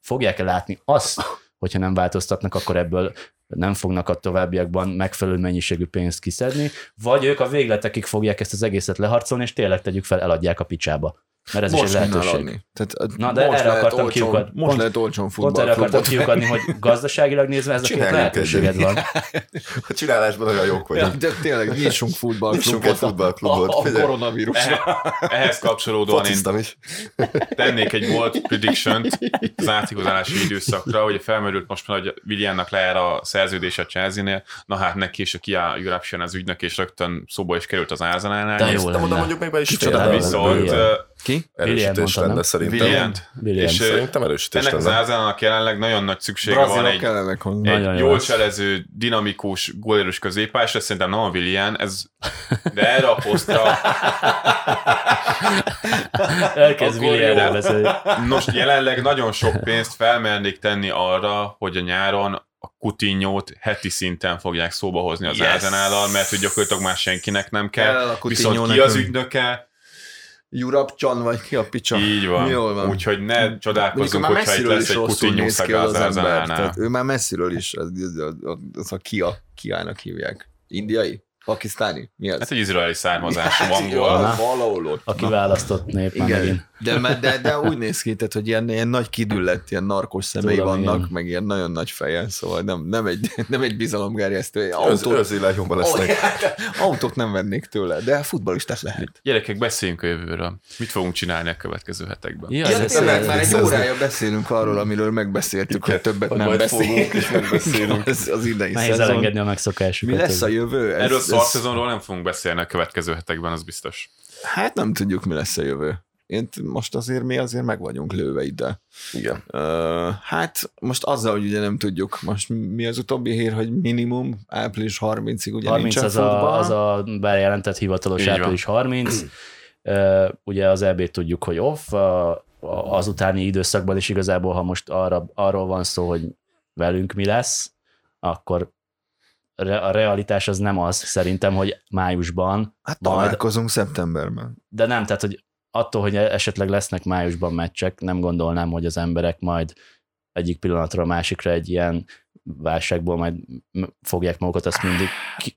fogják-e látni azt, hogyha nem változtatnak, akkor ebből nem fognak a továbbiakban megfelelő mennyiségű pénzt kiszedni, vagy ők a végletekig fogják ezt az egészet leharcolni, és tényleg tegyük fel, eladják a picsába. Mert ez most is egy lehetőség. Tehát, Na, de erre akartam olcsón, kiukadni. Most pont, lehet olcsón futball. Pont erre akartam kiukadni, hogy gazdaságilag nézve ez a két lehetőséged van. A csinálásban olyan jók vagyunk. Ja, de tényleg nyissunk futballklubot. Nyissunk futballklubot. A, a koronavírusra. Ehhez kapcsolódóan én is. tennék egy volt prediction az átigazolási időszakra, hogy felmerült most már, hogy Williamnak lejár a szerződés a Chelsea-nél, na hát neki is a Kia Europe az ügynök, és rögtön szóba is került az Ázanánál. De jó lenne. mondjuk még be is Viszont ki? Erősítés lenne nem? szerintem. William. William. És szerintem erősítés ennek lenne. az Ázának jelenleg nagyon nagy szüksége Brazilok van egy, egy nagyon jól cselező, dinamikus, gólérős középpás, ez szerintem nem a William, ez, de erre a posztra Elkezd Williamről beszélni. Most jelenleg nagyon sok pénzt felmernék tenni arra, hogy a nyáron a Coutinho-t heti szinten fogják szóba hozni az yes. Arsenal-al, mert hogy gyakorlatilag már senkinek nem kell. kell Viszont ki az ügynöke, Jurapcsan, vagy ki a picsa? Így van. Jól van. Úgyhogy ne csodálkozzunk, hogyha itt lesz egy Coutinho ember. ő már messziről is, az, az, az, az a Kia, Kiának hívják. Indiai? Pakisztáni? Mi az? Hát egy izraeli származású angol. Valahol ott. A kiválasztott nép. Igen. De, de, de, úgy néz ki, tehát, hogy ilyen, ilyen nagy kidüllett, ilyen narkos szemei Tudom, vannak, igen. meg ilyen nagyon nagy feje, szóval nem, nem egy, nem egy bizalomgerjesztő. Autót, Őz, lesznek. Oh, autót nem vennék tőle, de futballistát lehet. Gyerekek, beszéljünk a jövőről. Mit fogunk csinálni a következő hetekben? Ja, ja tényleg, már egy órája beszélünk arról, amiről megbeszéltük, hogy többet nem beszélünk. És megbeszélünk. az, az idei Nehéz elengedni a megszokásukat. Mi lesz a jövő? Ez, Erről szarszezonról nem fogunk beszélni a következő hetekben, az biztos. Hát nem tudjuk, mi lesz a jövő én most azért mi azért meg vagyunk lőve ide. Igen. Uh, hát most azzal, hogy ugye nem tudjuk, most mi az utóbbi hír, hogy minimum április 30-ig ugye 30 az a, az a bejelentett hivatalos Így április van. 30. Uh, ugye az eb tudjuk, hogy off, a, az utáni időszakban is igazából, ha most arra, arról van szó, hogy velünk mi lesz, akkor a realitás az nem az szerintem, hogy májusban. Hát találkozunk majd, szeptemberben. De nem, tehát hogy attól, hogy esetleg lesznek májusban meccsek, nem gondolnám, hogy az emberek majd egyik pillanatra a másikra egy ilyen válságból majd fogják magukat, azt mindig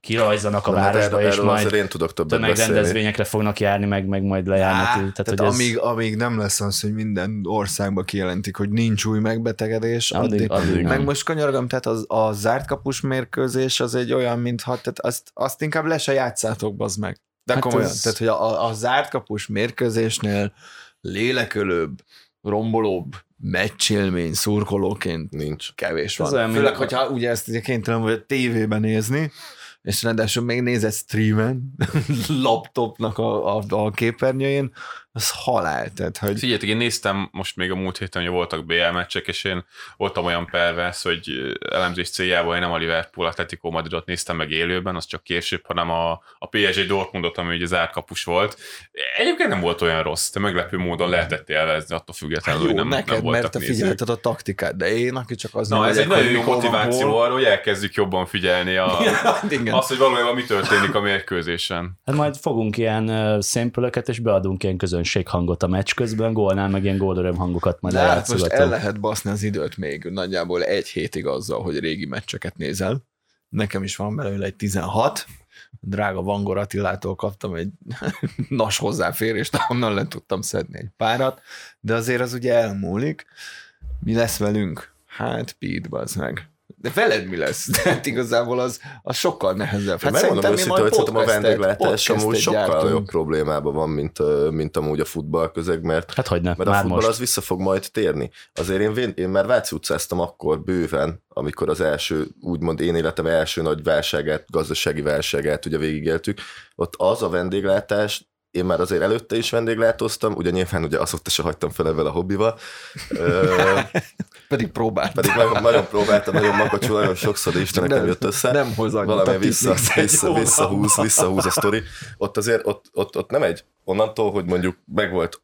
kirajzanak a Na, hát városba, erről, és erről majd én tudok többet tömegrendezvényekre fognak járni, meg, meg majd lejárnak. Á, tehát, tehát hogy amíg, ez... amíg nem lesz az, hogy minden országban kijelentik, hogy nincs új megbetegedés, addig, addig, addig meg nem. most kanyargam, tehát az, a zárt kapus mérkőzés az egy olyan, mintha, tehát azt, azt inkább le se játszátok, az meg. De hát komolyan, ez... tehát hogy a, a zárt kapus mérkőzésnél lélekölőbb, rombolóbb meccsélmény szurkolóként nincs. Kevés van. Ez Főleg, hogyha ugye ezt ugye kénytelen vagy a tévében nézni, és ráadásul még nézett streamen, laptopnak a, a, a képernyőjén, az halál. Tehát, hogy... Figyeljetek, én néztem most még a múlt héten, hogy voltak BL meccsek, és én voltam olyan pervers, hogy elemzés céljából én nem a Liverpool Atletico Madridot néztem meg élőben, az csak később, hanem a, a PSG Dortmundot, ami ugye zárkapus volt. Egyébként nem volt olyan rossz, te meglepő módon lehetett élvezni, attól függetlenül, hát hogy nem, neked, nem voltak mert te figyelted a taktikát, de én, aki csak az Na, ez egy nagyon jó motiváció arra, hogy elkezdjük jobban figyelni a, ja, azt, hogy valójában mi történik a mérkőzésen. Hát majd fogunk ilyen szénpölöket, és beadunk ilyen közön hangot a meccs közben, gólnál meg ilyen gólöröm hangokat majd hát most el lehet baszni az időt még nagyjából egy hétig azzal, hogy régi meccseket nézel. Nekem is van belőle egy 16, drága Vangor Attilától kaptam egy nas hozzáférést, ahonnan le tudtam szedni egy párat, de azért az ugye elmúlik. Mi lesz velünk? Hát, Pete, bazd meg. De veled mi lesz? De hát igazából az, az sokkal nehezebb. Hát megmondom őszintén, hogy szerintem a vendéglátás amúgy sokkal gyártunk. jobb problémában van, mint, mint amúgy a futball közeg, mert, hát hogy mert a futball most. az vissza fog majd térni. Azért én, én már Váci utcáztam akkor bőven, amikor az első, úgymond én életem első nagy válságát, gazdasági válságát ugye végigéltük, ott az a vendéglátás én már azért előtte is vendéglátóztam, ugye nyilván ugye azóta se hagytam fel ebben a hobbival. pedig próbáltam. Pedig nagyon, nagyon próbáltam, nagyon makacsul, nagyon sokszor, de Istenek nem, nem jött össze. Nem hozzá. Valami vissza, vissza, visszahúz, visszahúz a sztori. Ott azért, ott, ott, ott nem egy onnantól, hogy mondjuk megvolt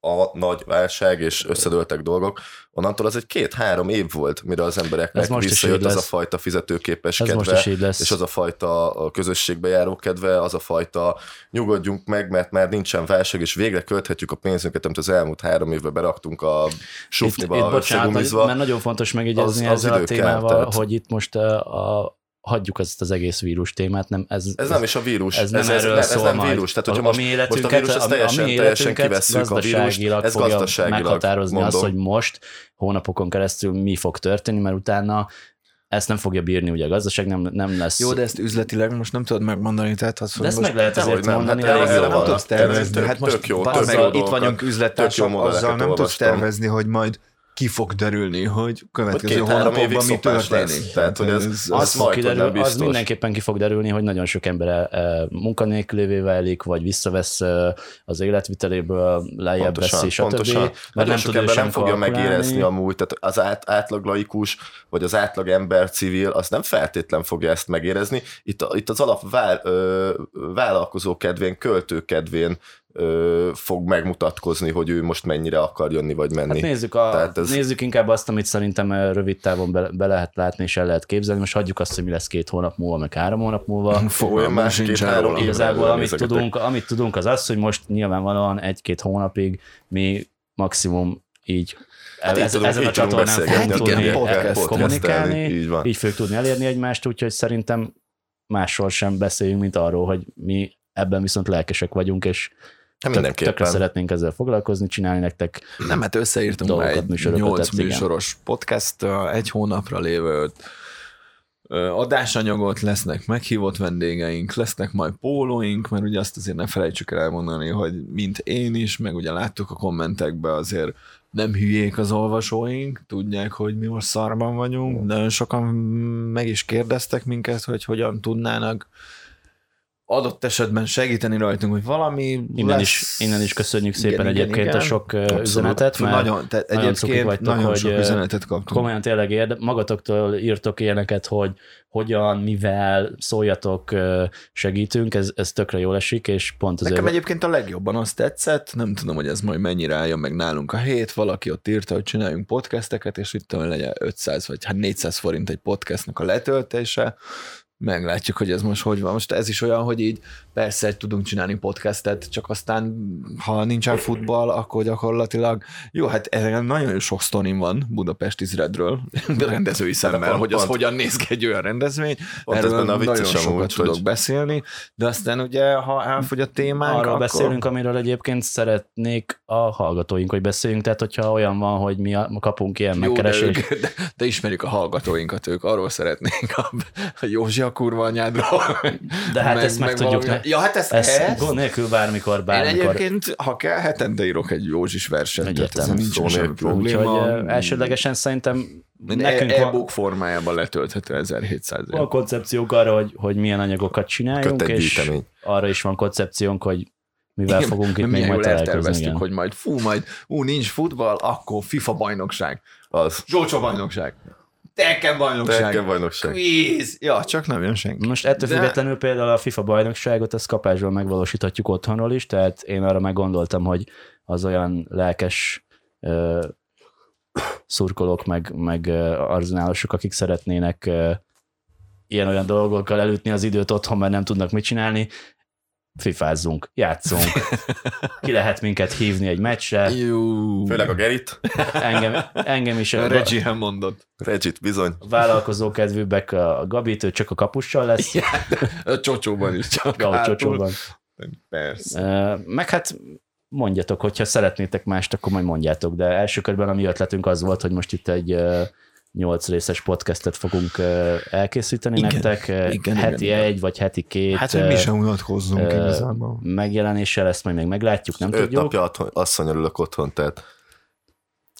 a nagy válság, és összedőltek dolgok, onnantól az egy két-három év volt, mire az embereknek most visszajött az a fajta fizetőképes Ez kedve, és az a fajta a közösségbe járó kedve, az a fajta nyugodjunk meg, mert már nincsen válság, és végre költhetjük a pénzünket, amit az elmúlt három évben beraktunk a sufniba, itt, itt bocsánat, mert nagyon fontos megjegyezni az, az ezzel a témával, kell, tehát... hogy itt most a hagyjuk ezt az egész vírus témát. Nem, ez, ez, nem is a vírus. Ez, nem ez, erről ez, ez nem vírus. Tehát, hogyha a, most, a most a vírus, ezt teljesen, a mi teljesen kivesszük a vírust, ez gazdaságilag meghatározni mondom. azt, hogy most hónapokon keresztül mi fog történni, mert utána ezt nem fogja bírni, ugye a gazdaság nem, nem lesz. Jó, de ezt üzletileg most nem tudod megmondani, tehát az, hogy de ezt most meg lehet azért nem, mondani. Hát nem, nem tudsz tervezni. Hát most jó, itt vagyunk üzlettársak, azzal nem tudsz tervezni, hogy majd ki fog derülni, hogy következő hónapokban mi történik. Lesz. Tehát, hogy ez, ez az, fog kiderül, az mindenképpen ki fog derülni, hogy nagyon sok ember e, munkanélkülévé válik, vagy visszavesz e, az életviteléből, lejjebb pontosan, veszi, stb. Pontosan. Mert nagyon nem sok ember nem fogja megérezni amúgy, tehát az át, átlag laikus, vagy az átlag ember civil, az nem feltétlen fogja ezt megérezni. Itt, itt az alap vál, ö, vállalkozó kedvén, költő kedvén ö, fog megmutatkozni, hogy ő most mennyire akar jönni vagy menni. Hát nézzük, a, Tehát ez... nézzük inkább azt, amit szerintem rövid távon be, be lehet látni és el lehet képzelni. Most hagyjuk azt, hogy mi lesz két hónap múlva, meg három hónap múlva. Olyan más sincs három Igazából amit tudunk, amit tudunk az az, hogy most nyilvánvalóan egy-két hónapig mi maximum így hát ez, tudunk, ezen a csatornán fogunk tudni igen, kommunikálni, így, így fogjuk tudni elérni egymást, úgyhogy szerintem másról sem beszéljünk, mint arról, hogy mi ebben viszont lelkesek vagyunk, és Hát mindenképpen. Tökre szeretnénk ezzel foglalkozni, csinálni nektek. Nem, hát összeírtunk már egy nyolc műsoros podcast, egy hónapra lévő adásanyagot, lesznek meghívott vendégeink, lesznek majd pólóink, mert ugye azt azért ne felejtsük el elmondani, hogy mint én is, meg ugye láttuk a kommentekbe azért nem hülyék az olvasóink, tudják, hogy mi most szarban vagyunk, nagyon sokan meg is kérdeztek minket, hogy hogyan tudnának adott esetben segíteni rajtunk, hogy valami innen lesz. Is, innen is köszönjük szépen igen, egyébként igen, a sok Abszolút. üzenetet, mert nagyon, te, nagyon egyébként vagytok, nagyon hogy sok üzenetet kaptunk. Komolyan tényleg érde, magatoktól írtok ilyeneket, hogy hogyan, mivel szóljatok, segítünk, ez, ez tökre jól esik, és pont azért... Nekem egyébként a legjobban azt tetszett, nem tudom, hogy ez majd mennyire álljon meg nálunk a hét, valaki ott írta, hogy csináljunk podcasteket, és itt legyen 500 vagy hát 400 forint egy podcastnak a letöltése, meglátjuk, hogy ez most hogy van. Most ez is olyan, hogy így persze tudunk csinálni podcastet, csak aztán ha nincsen futball, akkor gyakorlatilag jó, hát nagyon sok sztorim van Budapest Izredről, rendezői szemmel, hogy az pont. hogyan néz ki egy olyan rendezvény. Pont Erről nagyon sokat amúgy, tudok hogy... beszélni, de aztán ugye, ha elfogy a témánk, Arról akkor... beszélünk, amiről egyébként szeretnék a hallgatóink, hogy beszéljünk, tehát hogyha olyan van, hogy mi kapunk ilyen megkeresést. De, de, de, ismerjük a hallgatóinkat, ők arról szeretnénk a, a Józsi a kurva anyádról. De hát meg, ezt meg, meg tudjuk. Valami... Ja, hát ezt, ezt, ezt gond nélkül bármikor, bármikor. Én egyébként, ha kell, hetente írok egy Józsis verset. Egyetem. Nincs semmi probléma. Úgyhogy elsődlegesen szerintem nekünk e- e-book formájában letölthető 1700 Van a koncepciók arra, hogy, hogy milyen anyagokat csináljunk, és arra is van koncepciónk, hogy mivel igen, fogunk itt még majd találkozni. hogy majd fú, majd ú, nincs futball, akkor FIFA bajnokság. Az. Zsolcsó bajnokság. Tekken bajnokság. Tekken bajnokság. Quiz. Ja, csak nem jön senki. Most ettől De... függetlenül például a FIFA bajnokságot, ezt kapásból megvalósíthatjuk otthonról is, tehát én arra meg gondoltam, hogy az olyan lelkes uh, szurkolók, meg, meg arzenálosok, akik szeretnének uh, ilyen-olyan dolgokkal elütni az időt otthon, mert nem tudnak mit csinálni, fifázzunk, játszunk, ki lehet minket hívni egy meccsre. Jú. Főleg a Gerit. Engem, engem is. A Reggie mondott. Regit, bizony. Vállalkozó kedvűbbek a Gabit, ő csak a kapussal lesz. Ja, a csocsóban is csak. A csocsóban. Persze. Meg hát mondjatok, hogyha szeretnétek mást, akkor majd mondjátok, de első körben a mi ötletünk az volt, hogy most itt egy nyolc részes podcastet fogunk elkészíteni igen, nektek. Igen, heti igen, egy, vagy heti két. Hát, hogy mi sem unatkozzunk uh, igazából. Megjelenéssel ezt majd még meglátjuk, nem Öt tudjuk. Öt napja asszony örülök otthon, tehát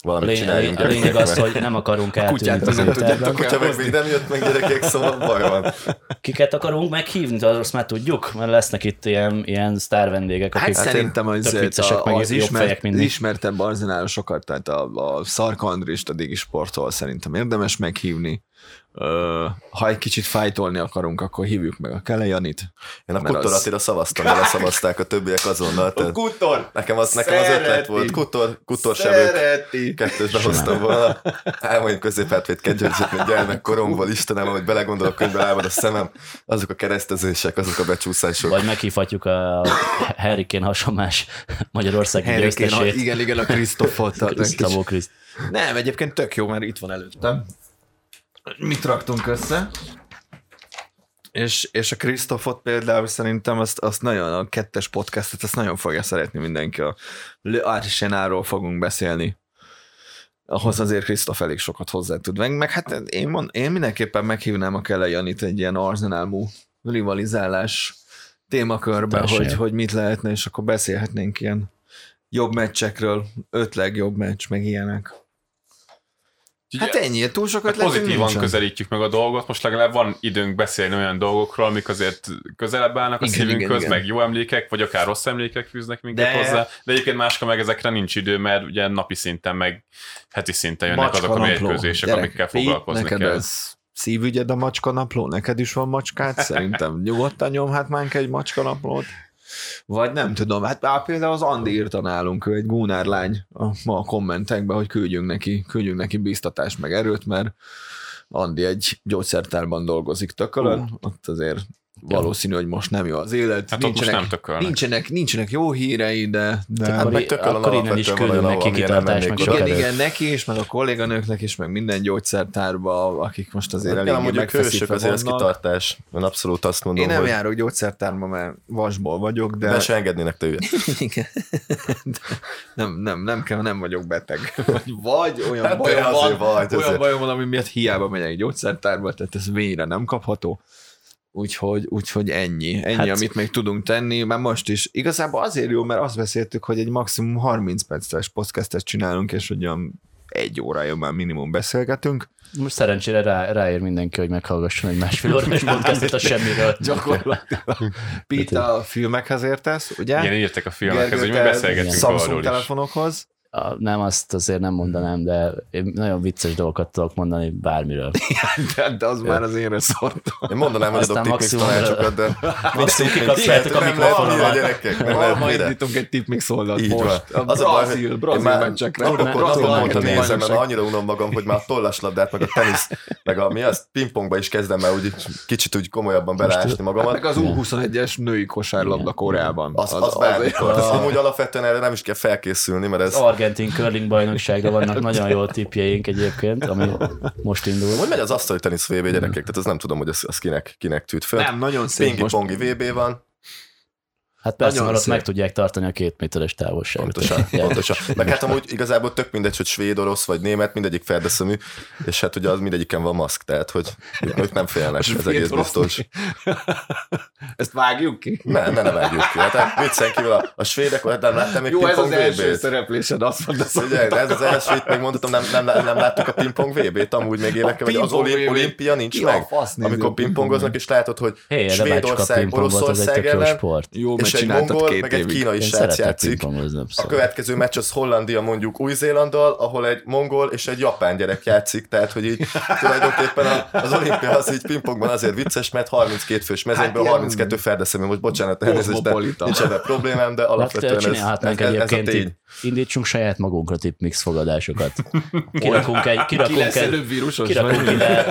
valamit lény, csináljunk. A lényeg az, hogy nem akarunk eltűnni. A nem tudjátok, a meg még nem jött meg gyerekek, szóval baj van. Kiket akarunk meghívni, azt már tudjuk, mert lesznek itt ilyen, ilyen sztár vendégek, akik hát szerintem az, viccesek, meg az ismert, ismertebb arzenálosokat, tehát a, a Szarka Andrist a Digi Sportól szerintem érdemes meghívni ha egy kicsit fájtolni akarunk, akkor hívjuk meg a Kele Janit. Én a Kutoratira az... szavaztam, de leszavazták a többiek azonnal. A Kutor! Nekem az, nekem az ötlet volt. Kutor, Kutor sem ők. Kettős behoztam volna. Elmondjuk középátvét mint gyermekkoromból, Istenem, hogy belegondolok, hogy belávad a szemem, azok a keresztezések, azok a becsúszások. Vagy meghívhatjuk a Harry Kane hasonlás Magyarországi győztesét. Igen, igen, a Krisztofot. Krisztofó Kriszt. Nem, egyébként tök jó, mert itt van előttem mit raktunk össze. És, és a Krisztofot például szerintem azt, azt nagyon, a kettes podcastet, azt nagyon fogja szeretni mindenki. A Le Arsenáról fogunk beszélni. Ahhoz azért Krisztof elég sokat hozzá tud. Meg, meg hát én, mond, én mindenképpen meghívnám a Kele Janit egy ilyen arzenálmú rivalizálás témakörben, hogy, hogy mit lehetne, és akkor beszélhetnénk ilyen jobb meccsekről, öt legjobb meccs, meg ilyenek. Hát ennyi, túl sokat hát Pozitívan nincsen. közelítjük meg a dolgot, most legalább van időnk beszélni olyan dolgokról, amik azért közelebb állnak a igen, szívünkhöz, meg jó emlékek, vagy akár rossz emlékek fűznek minket de... hozzá, de egyébként máskor meg ezekre nincs idő, mert ugye napi szinten, meg heti szinten jönnek macska azok a mérkőzések, amikkel foglalkozni neked kell. Ez szívügyed a macska napló? Neked is van macskád? Szerintem nyugodtan nyomhatnánk egy macska naplót. Vagy nem tudom, hát á, például az Andi írta nálunk, egy Gunár lány a, ma a kommentekben, hogy küldjünk neki, küldjünk neki biztatást meg erőt, mert Andi egy gyógyszertárban dolgozik tökölön, uh. ott azért valószínű, hogy most nem jó az élet. Hát nincsenek, nem nincsenek, nincsenek jó hírei, de... de hát meg akkor innen is küldünk neki kitartást, meg igen, igen, neki is, meg a kolléganőknek is, meg minden gyógyszertárba, akik most azért hát, eléggé megfeszítve azért ez kitartás. Én abszolút azt mondom, Én nem hogy... járok gyógyszertárba, mert vasból vagyok, de... De se engednének tőle. igen. nem, nem, nem kell, nem vagyok beteg. Vagy olyan hát bajom van, vagy, olyan bajom van, ami miatt hiába megyek gyógyszertárba, tehát ez végre nem kapható. Úgyhogy, úgyhogy ennyi. Ennyi, hát, amit még tudunk tenni, már most is. Igazából azért jó, mert azt beszéltük, hogy egy maximum 30 perces podcastet csinálunk, és hogy olyan egy órája már minimum beszélgetünk. Most szerencsére rá, ráér mindenki, hogy meghallgasson egy másfél órás podcastet a semmiről. Gyakorlatilag. Pita a filmekhez értesz, ugye? Igen, írtak a filmekhez, hogy mi beszélgetünk Samsung telefonokhoz. A, nem, azt azért nem mondanám, de én nagyon vicces dolgokat tudok mondani bármiről. de, de az már az én szort. Én mondanám, hogy adok tipmix tanácsokat, de maximum kikapcsoljátok a mikrofonomat. gyerekek, majd indítunk egy tipmix oldalt most. A az Brazil, Brazil meccsekre. Naponta nézem, mert annyira unom magam, hogy már a tollaslabdát, meg a tenisz, meg a mi az pingpongba is kezdem már úgy kicsit úgy komolyabban beleásni magamat. Meg az U21-es női kosárlabda Koreában. Az, az, bármikor. Amúgy alapvetően erre nem is kell felkészülni, mert ez argentin curling bajnokságra vannak nagyon jó tipjeink egyébként, ami most indul. Hogy megy az asztali tenisz VB gyerekek, tehát az nem tudom, hogy az, az kinek, kinek tűnt föl. Nem, nagyon szép. Pingi-pongi VB van, Hát persze, mert ott meg tudják tartani a két méteres távolságot. Pontosan, pontosan. Meg hát amúgy igazából tök mindegy, hogy svéd, orosz vagy német, mindegyik ferdeszemű, és hát ugye az mindegyiken van maszk, tehát hogy ők nem félnek, ez egész biztos. Ezt vágjuk ki? Ne, ne, ne vágjuk ki. Hát viccen kívül a, a svédek, hát nem láttam még Jó, ez az első szereplésed, azt mondod. Ugye, ez az első, itt még mondhatom, nem, nem, nem, nem láttuk a pingpong VB-t, amúgy még évekkel, vagy az olimpia nincs meg, amikor pingpongoznak, és látod, hogy Svédország, Oroszország ellen, és egy mongol, meg egy kínai srác játszik. A következő meccs az Hollandia mondjuk Új-Zélanddal, ahol egy mongol és egy japán gyerek játszik, tehát hogy így tulajdonképpen az olimpia az így pingpongban azért vicces, mert 32 fős mezőnyből hát 32 ferdeszemű, most bocsánat, elnézést, de nincs ebben problémám, de alapvetően ez, ez, ez, ez a tény. Indítsunk saját magunkra tipmix fogadásokat. Kirakunk egy, kirakunk Ki egy, vírusos, kirakunk ide,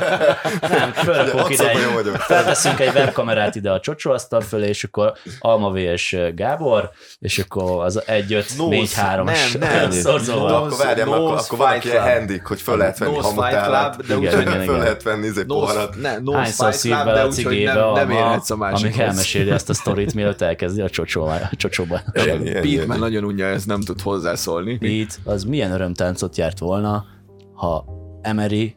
nem, felrakunk ide, felveszünk egy webkamerát ide a csocsóasztal fölé, és akkor Alma VS Gábor, és akkor az 1 5 4 3 Nem, nem, szorzóval. Akkor várjam, akkor, akkor van ilyen handik, hogy föl lehet venni hamutálat, de úgy, hogy föl lehet venni izé poharat. Hányszor szív be a cigébe, nem érhetsz a másikhoz. Amíg elmeséli ezt a sztorit, mielőtt elkezdi a csocsóba. Pete már nagyon unja, ez nem tud hozzászólni. Pete, az milyen örömtáncot járt volna, ha Emery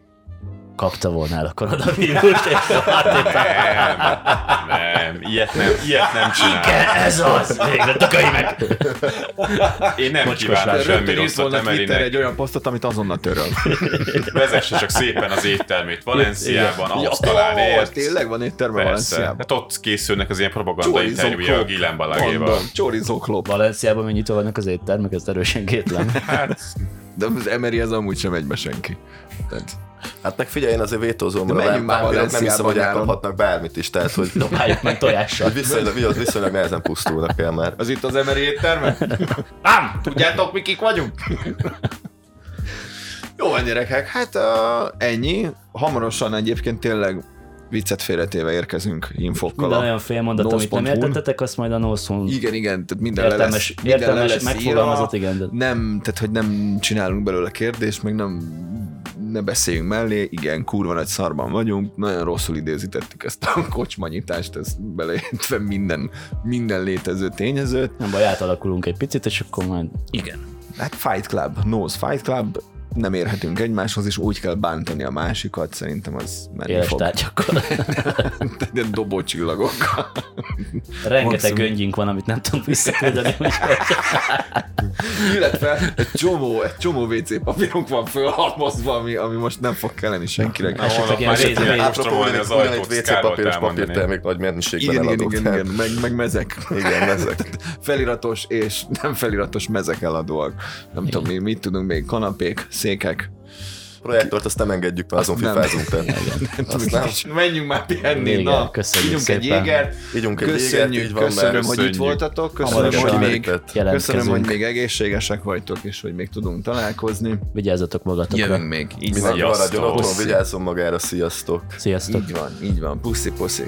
kapta volna el a koronavírust, és nem, nem, ilyet nem, ilyet nem csinál. Igen, ez az! Végre, takai meg! Én nem kívánok semmi rosszat Emelinek. egy olyan posztot, amit azonnal töröl. Vezesse csak szépen az éttermét Valenciában, ahhoz talán ért. Tényleg van étterme Valenciában? Hát ott készülnek az ilyen propaganda interjúja a Gillen Balagéval. Chorizo Club. Valenciában még nyitva vannak az éttermek, ezt erősen kétlem. Hát, de az Emery az amúgy sem megy be senki. Tehát Hát meg figyelj, én azért vétózom, mert már nem hiszem, hogy elkaphatnak bármit is, tehát hogy... Dobáljuk meg tojással. Viszonylag, viszonylag nehezen pusztulnak el már. Az itt az emeri étterme? Nem! Tudjátok, mi kik vagyunk? Jó van, gyerekek, hát uh, ennyi. Hamarosan egyébként tényleg viccet félretéve érkezünk infokkal. Minden olyan félmondat, amit nem értettetek, azt majd a noszon. Igen, igen, tehát minden értelmes, lesz, minden értelmes lesz megfogalmazott, igen. De... Nem, tehát hogy nem csinálunk belőle kérdést, meg nem ne beszéljünk mellé, igen, kurva nagy szarban vagyunk, nagyon rosszul idézítettük ezt a kocsmanyitást, ezt beleértve minden, minden létező tényezőt. Nem baj, átalakulunk egy picit, és akkor majd... Igen. Hát Fight Club, Nose Fight Club, nem érhetünk egymáshoz, és úgy kell bántani a másikat, szerintem az menni Éles fog. tárgyakkal. Ilyen dobócsillagokkal. Rengeteg göngyünk van, amit nem tudom visszaküldeni. Illetve egy csomó, egy csomó WC papírunk van fölhalmozva, ami, ami most nem fog kelleni senkinek. Esetleg ilyen az ajtót WC papíros papírt még nagy mennyiségben igen, eladok. Igen, igen, igen, meg, meg mezek. Igen, mezek. feliratos és nem feliratos mezek eladóak. Nem igen. tudom, mi, mit tudunk még, kanapék, székek, Projektort azt nem engedjük, mert azon fifázunk. Menjünk már pihenni, na. Köszönjük egy jégert. Ígyunk egy Köszönjük, jégert, így van, köszönöm, mert hogy itt voltatok. Köszönöm, hogy még, köszönöm, hogy még egészségesek vagytok, és hogy még tudunk találkozni. Vigyázzatok magatokra. Jövünk még. Így van, maradjon otthon, vigyázzon magára, sziasztok. Sziasztok. Így van, így van. Puszi, puszi.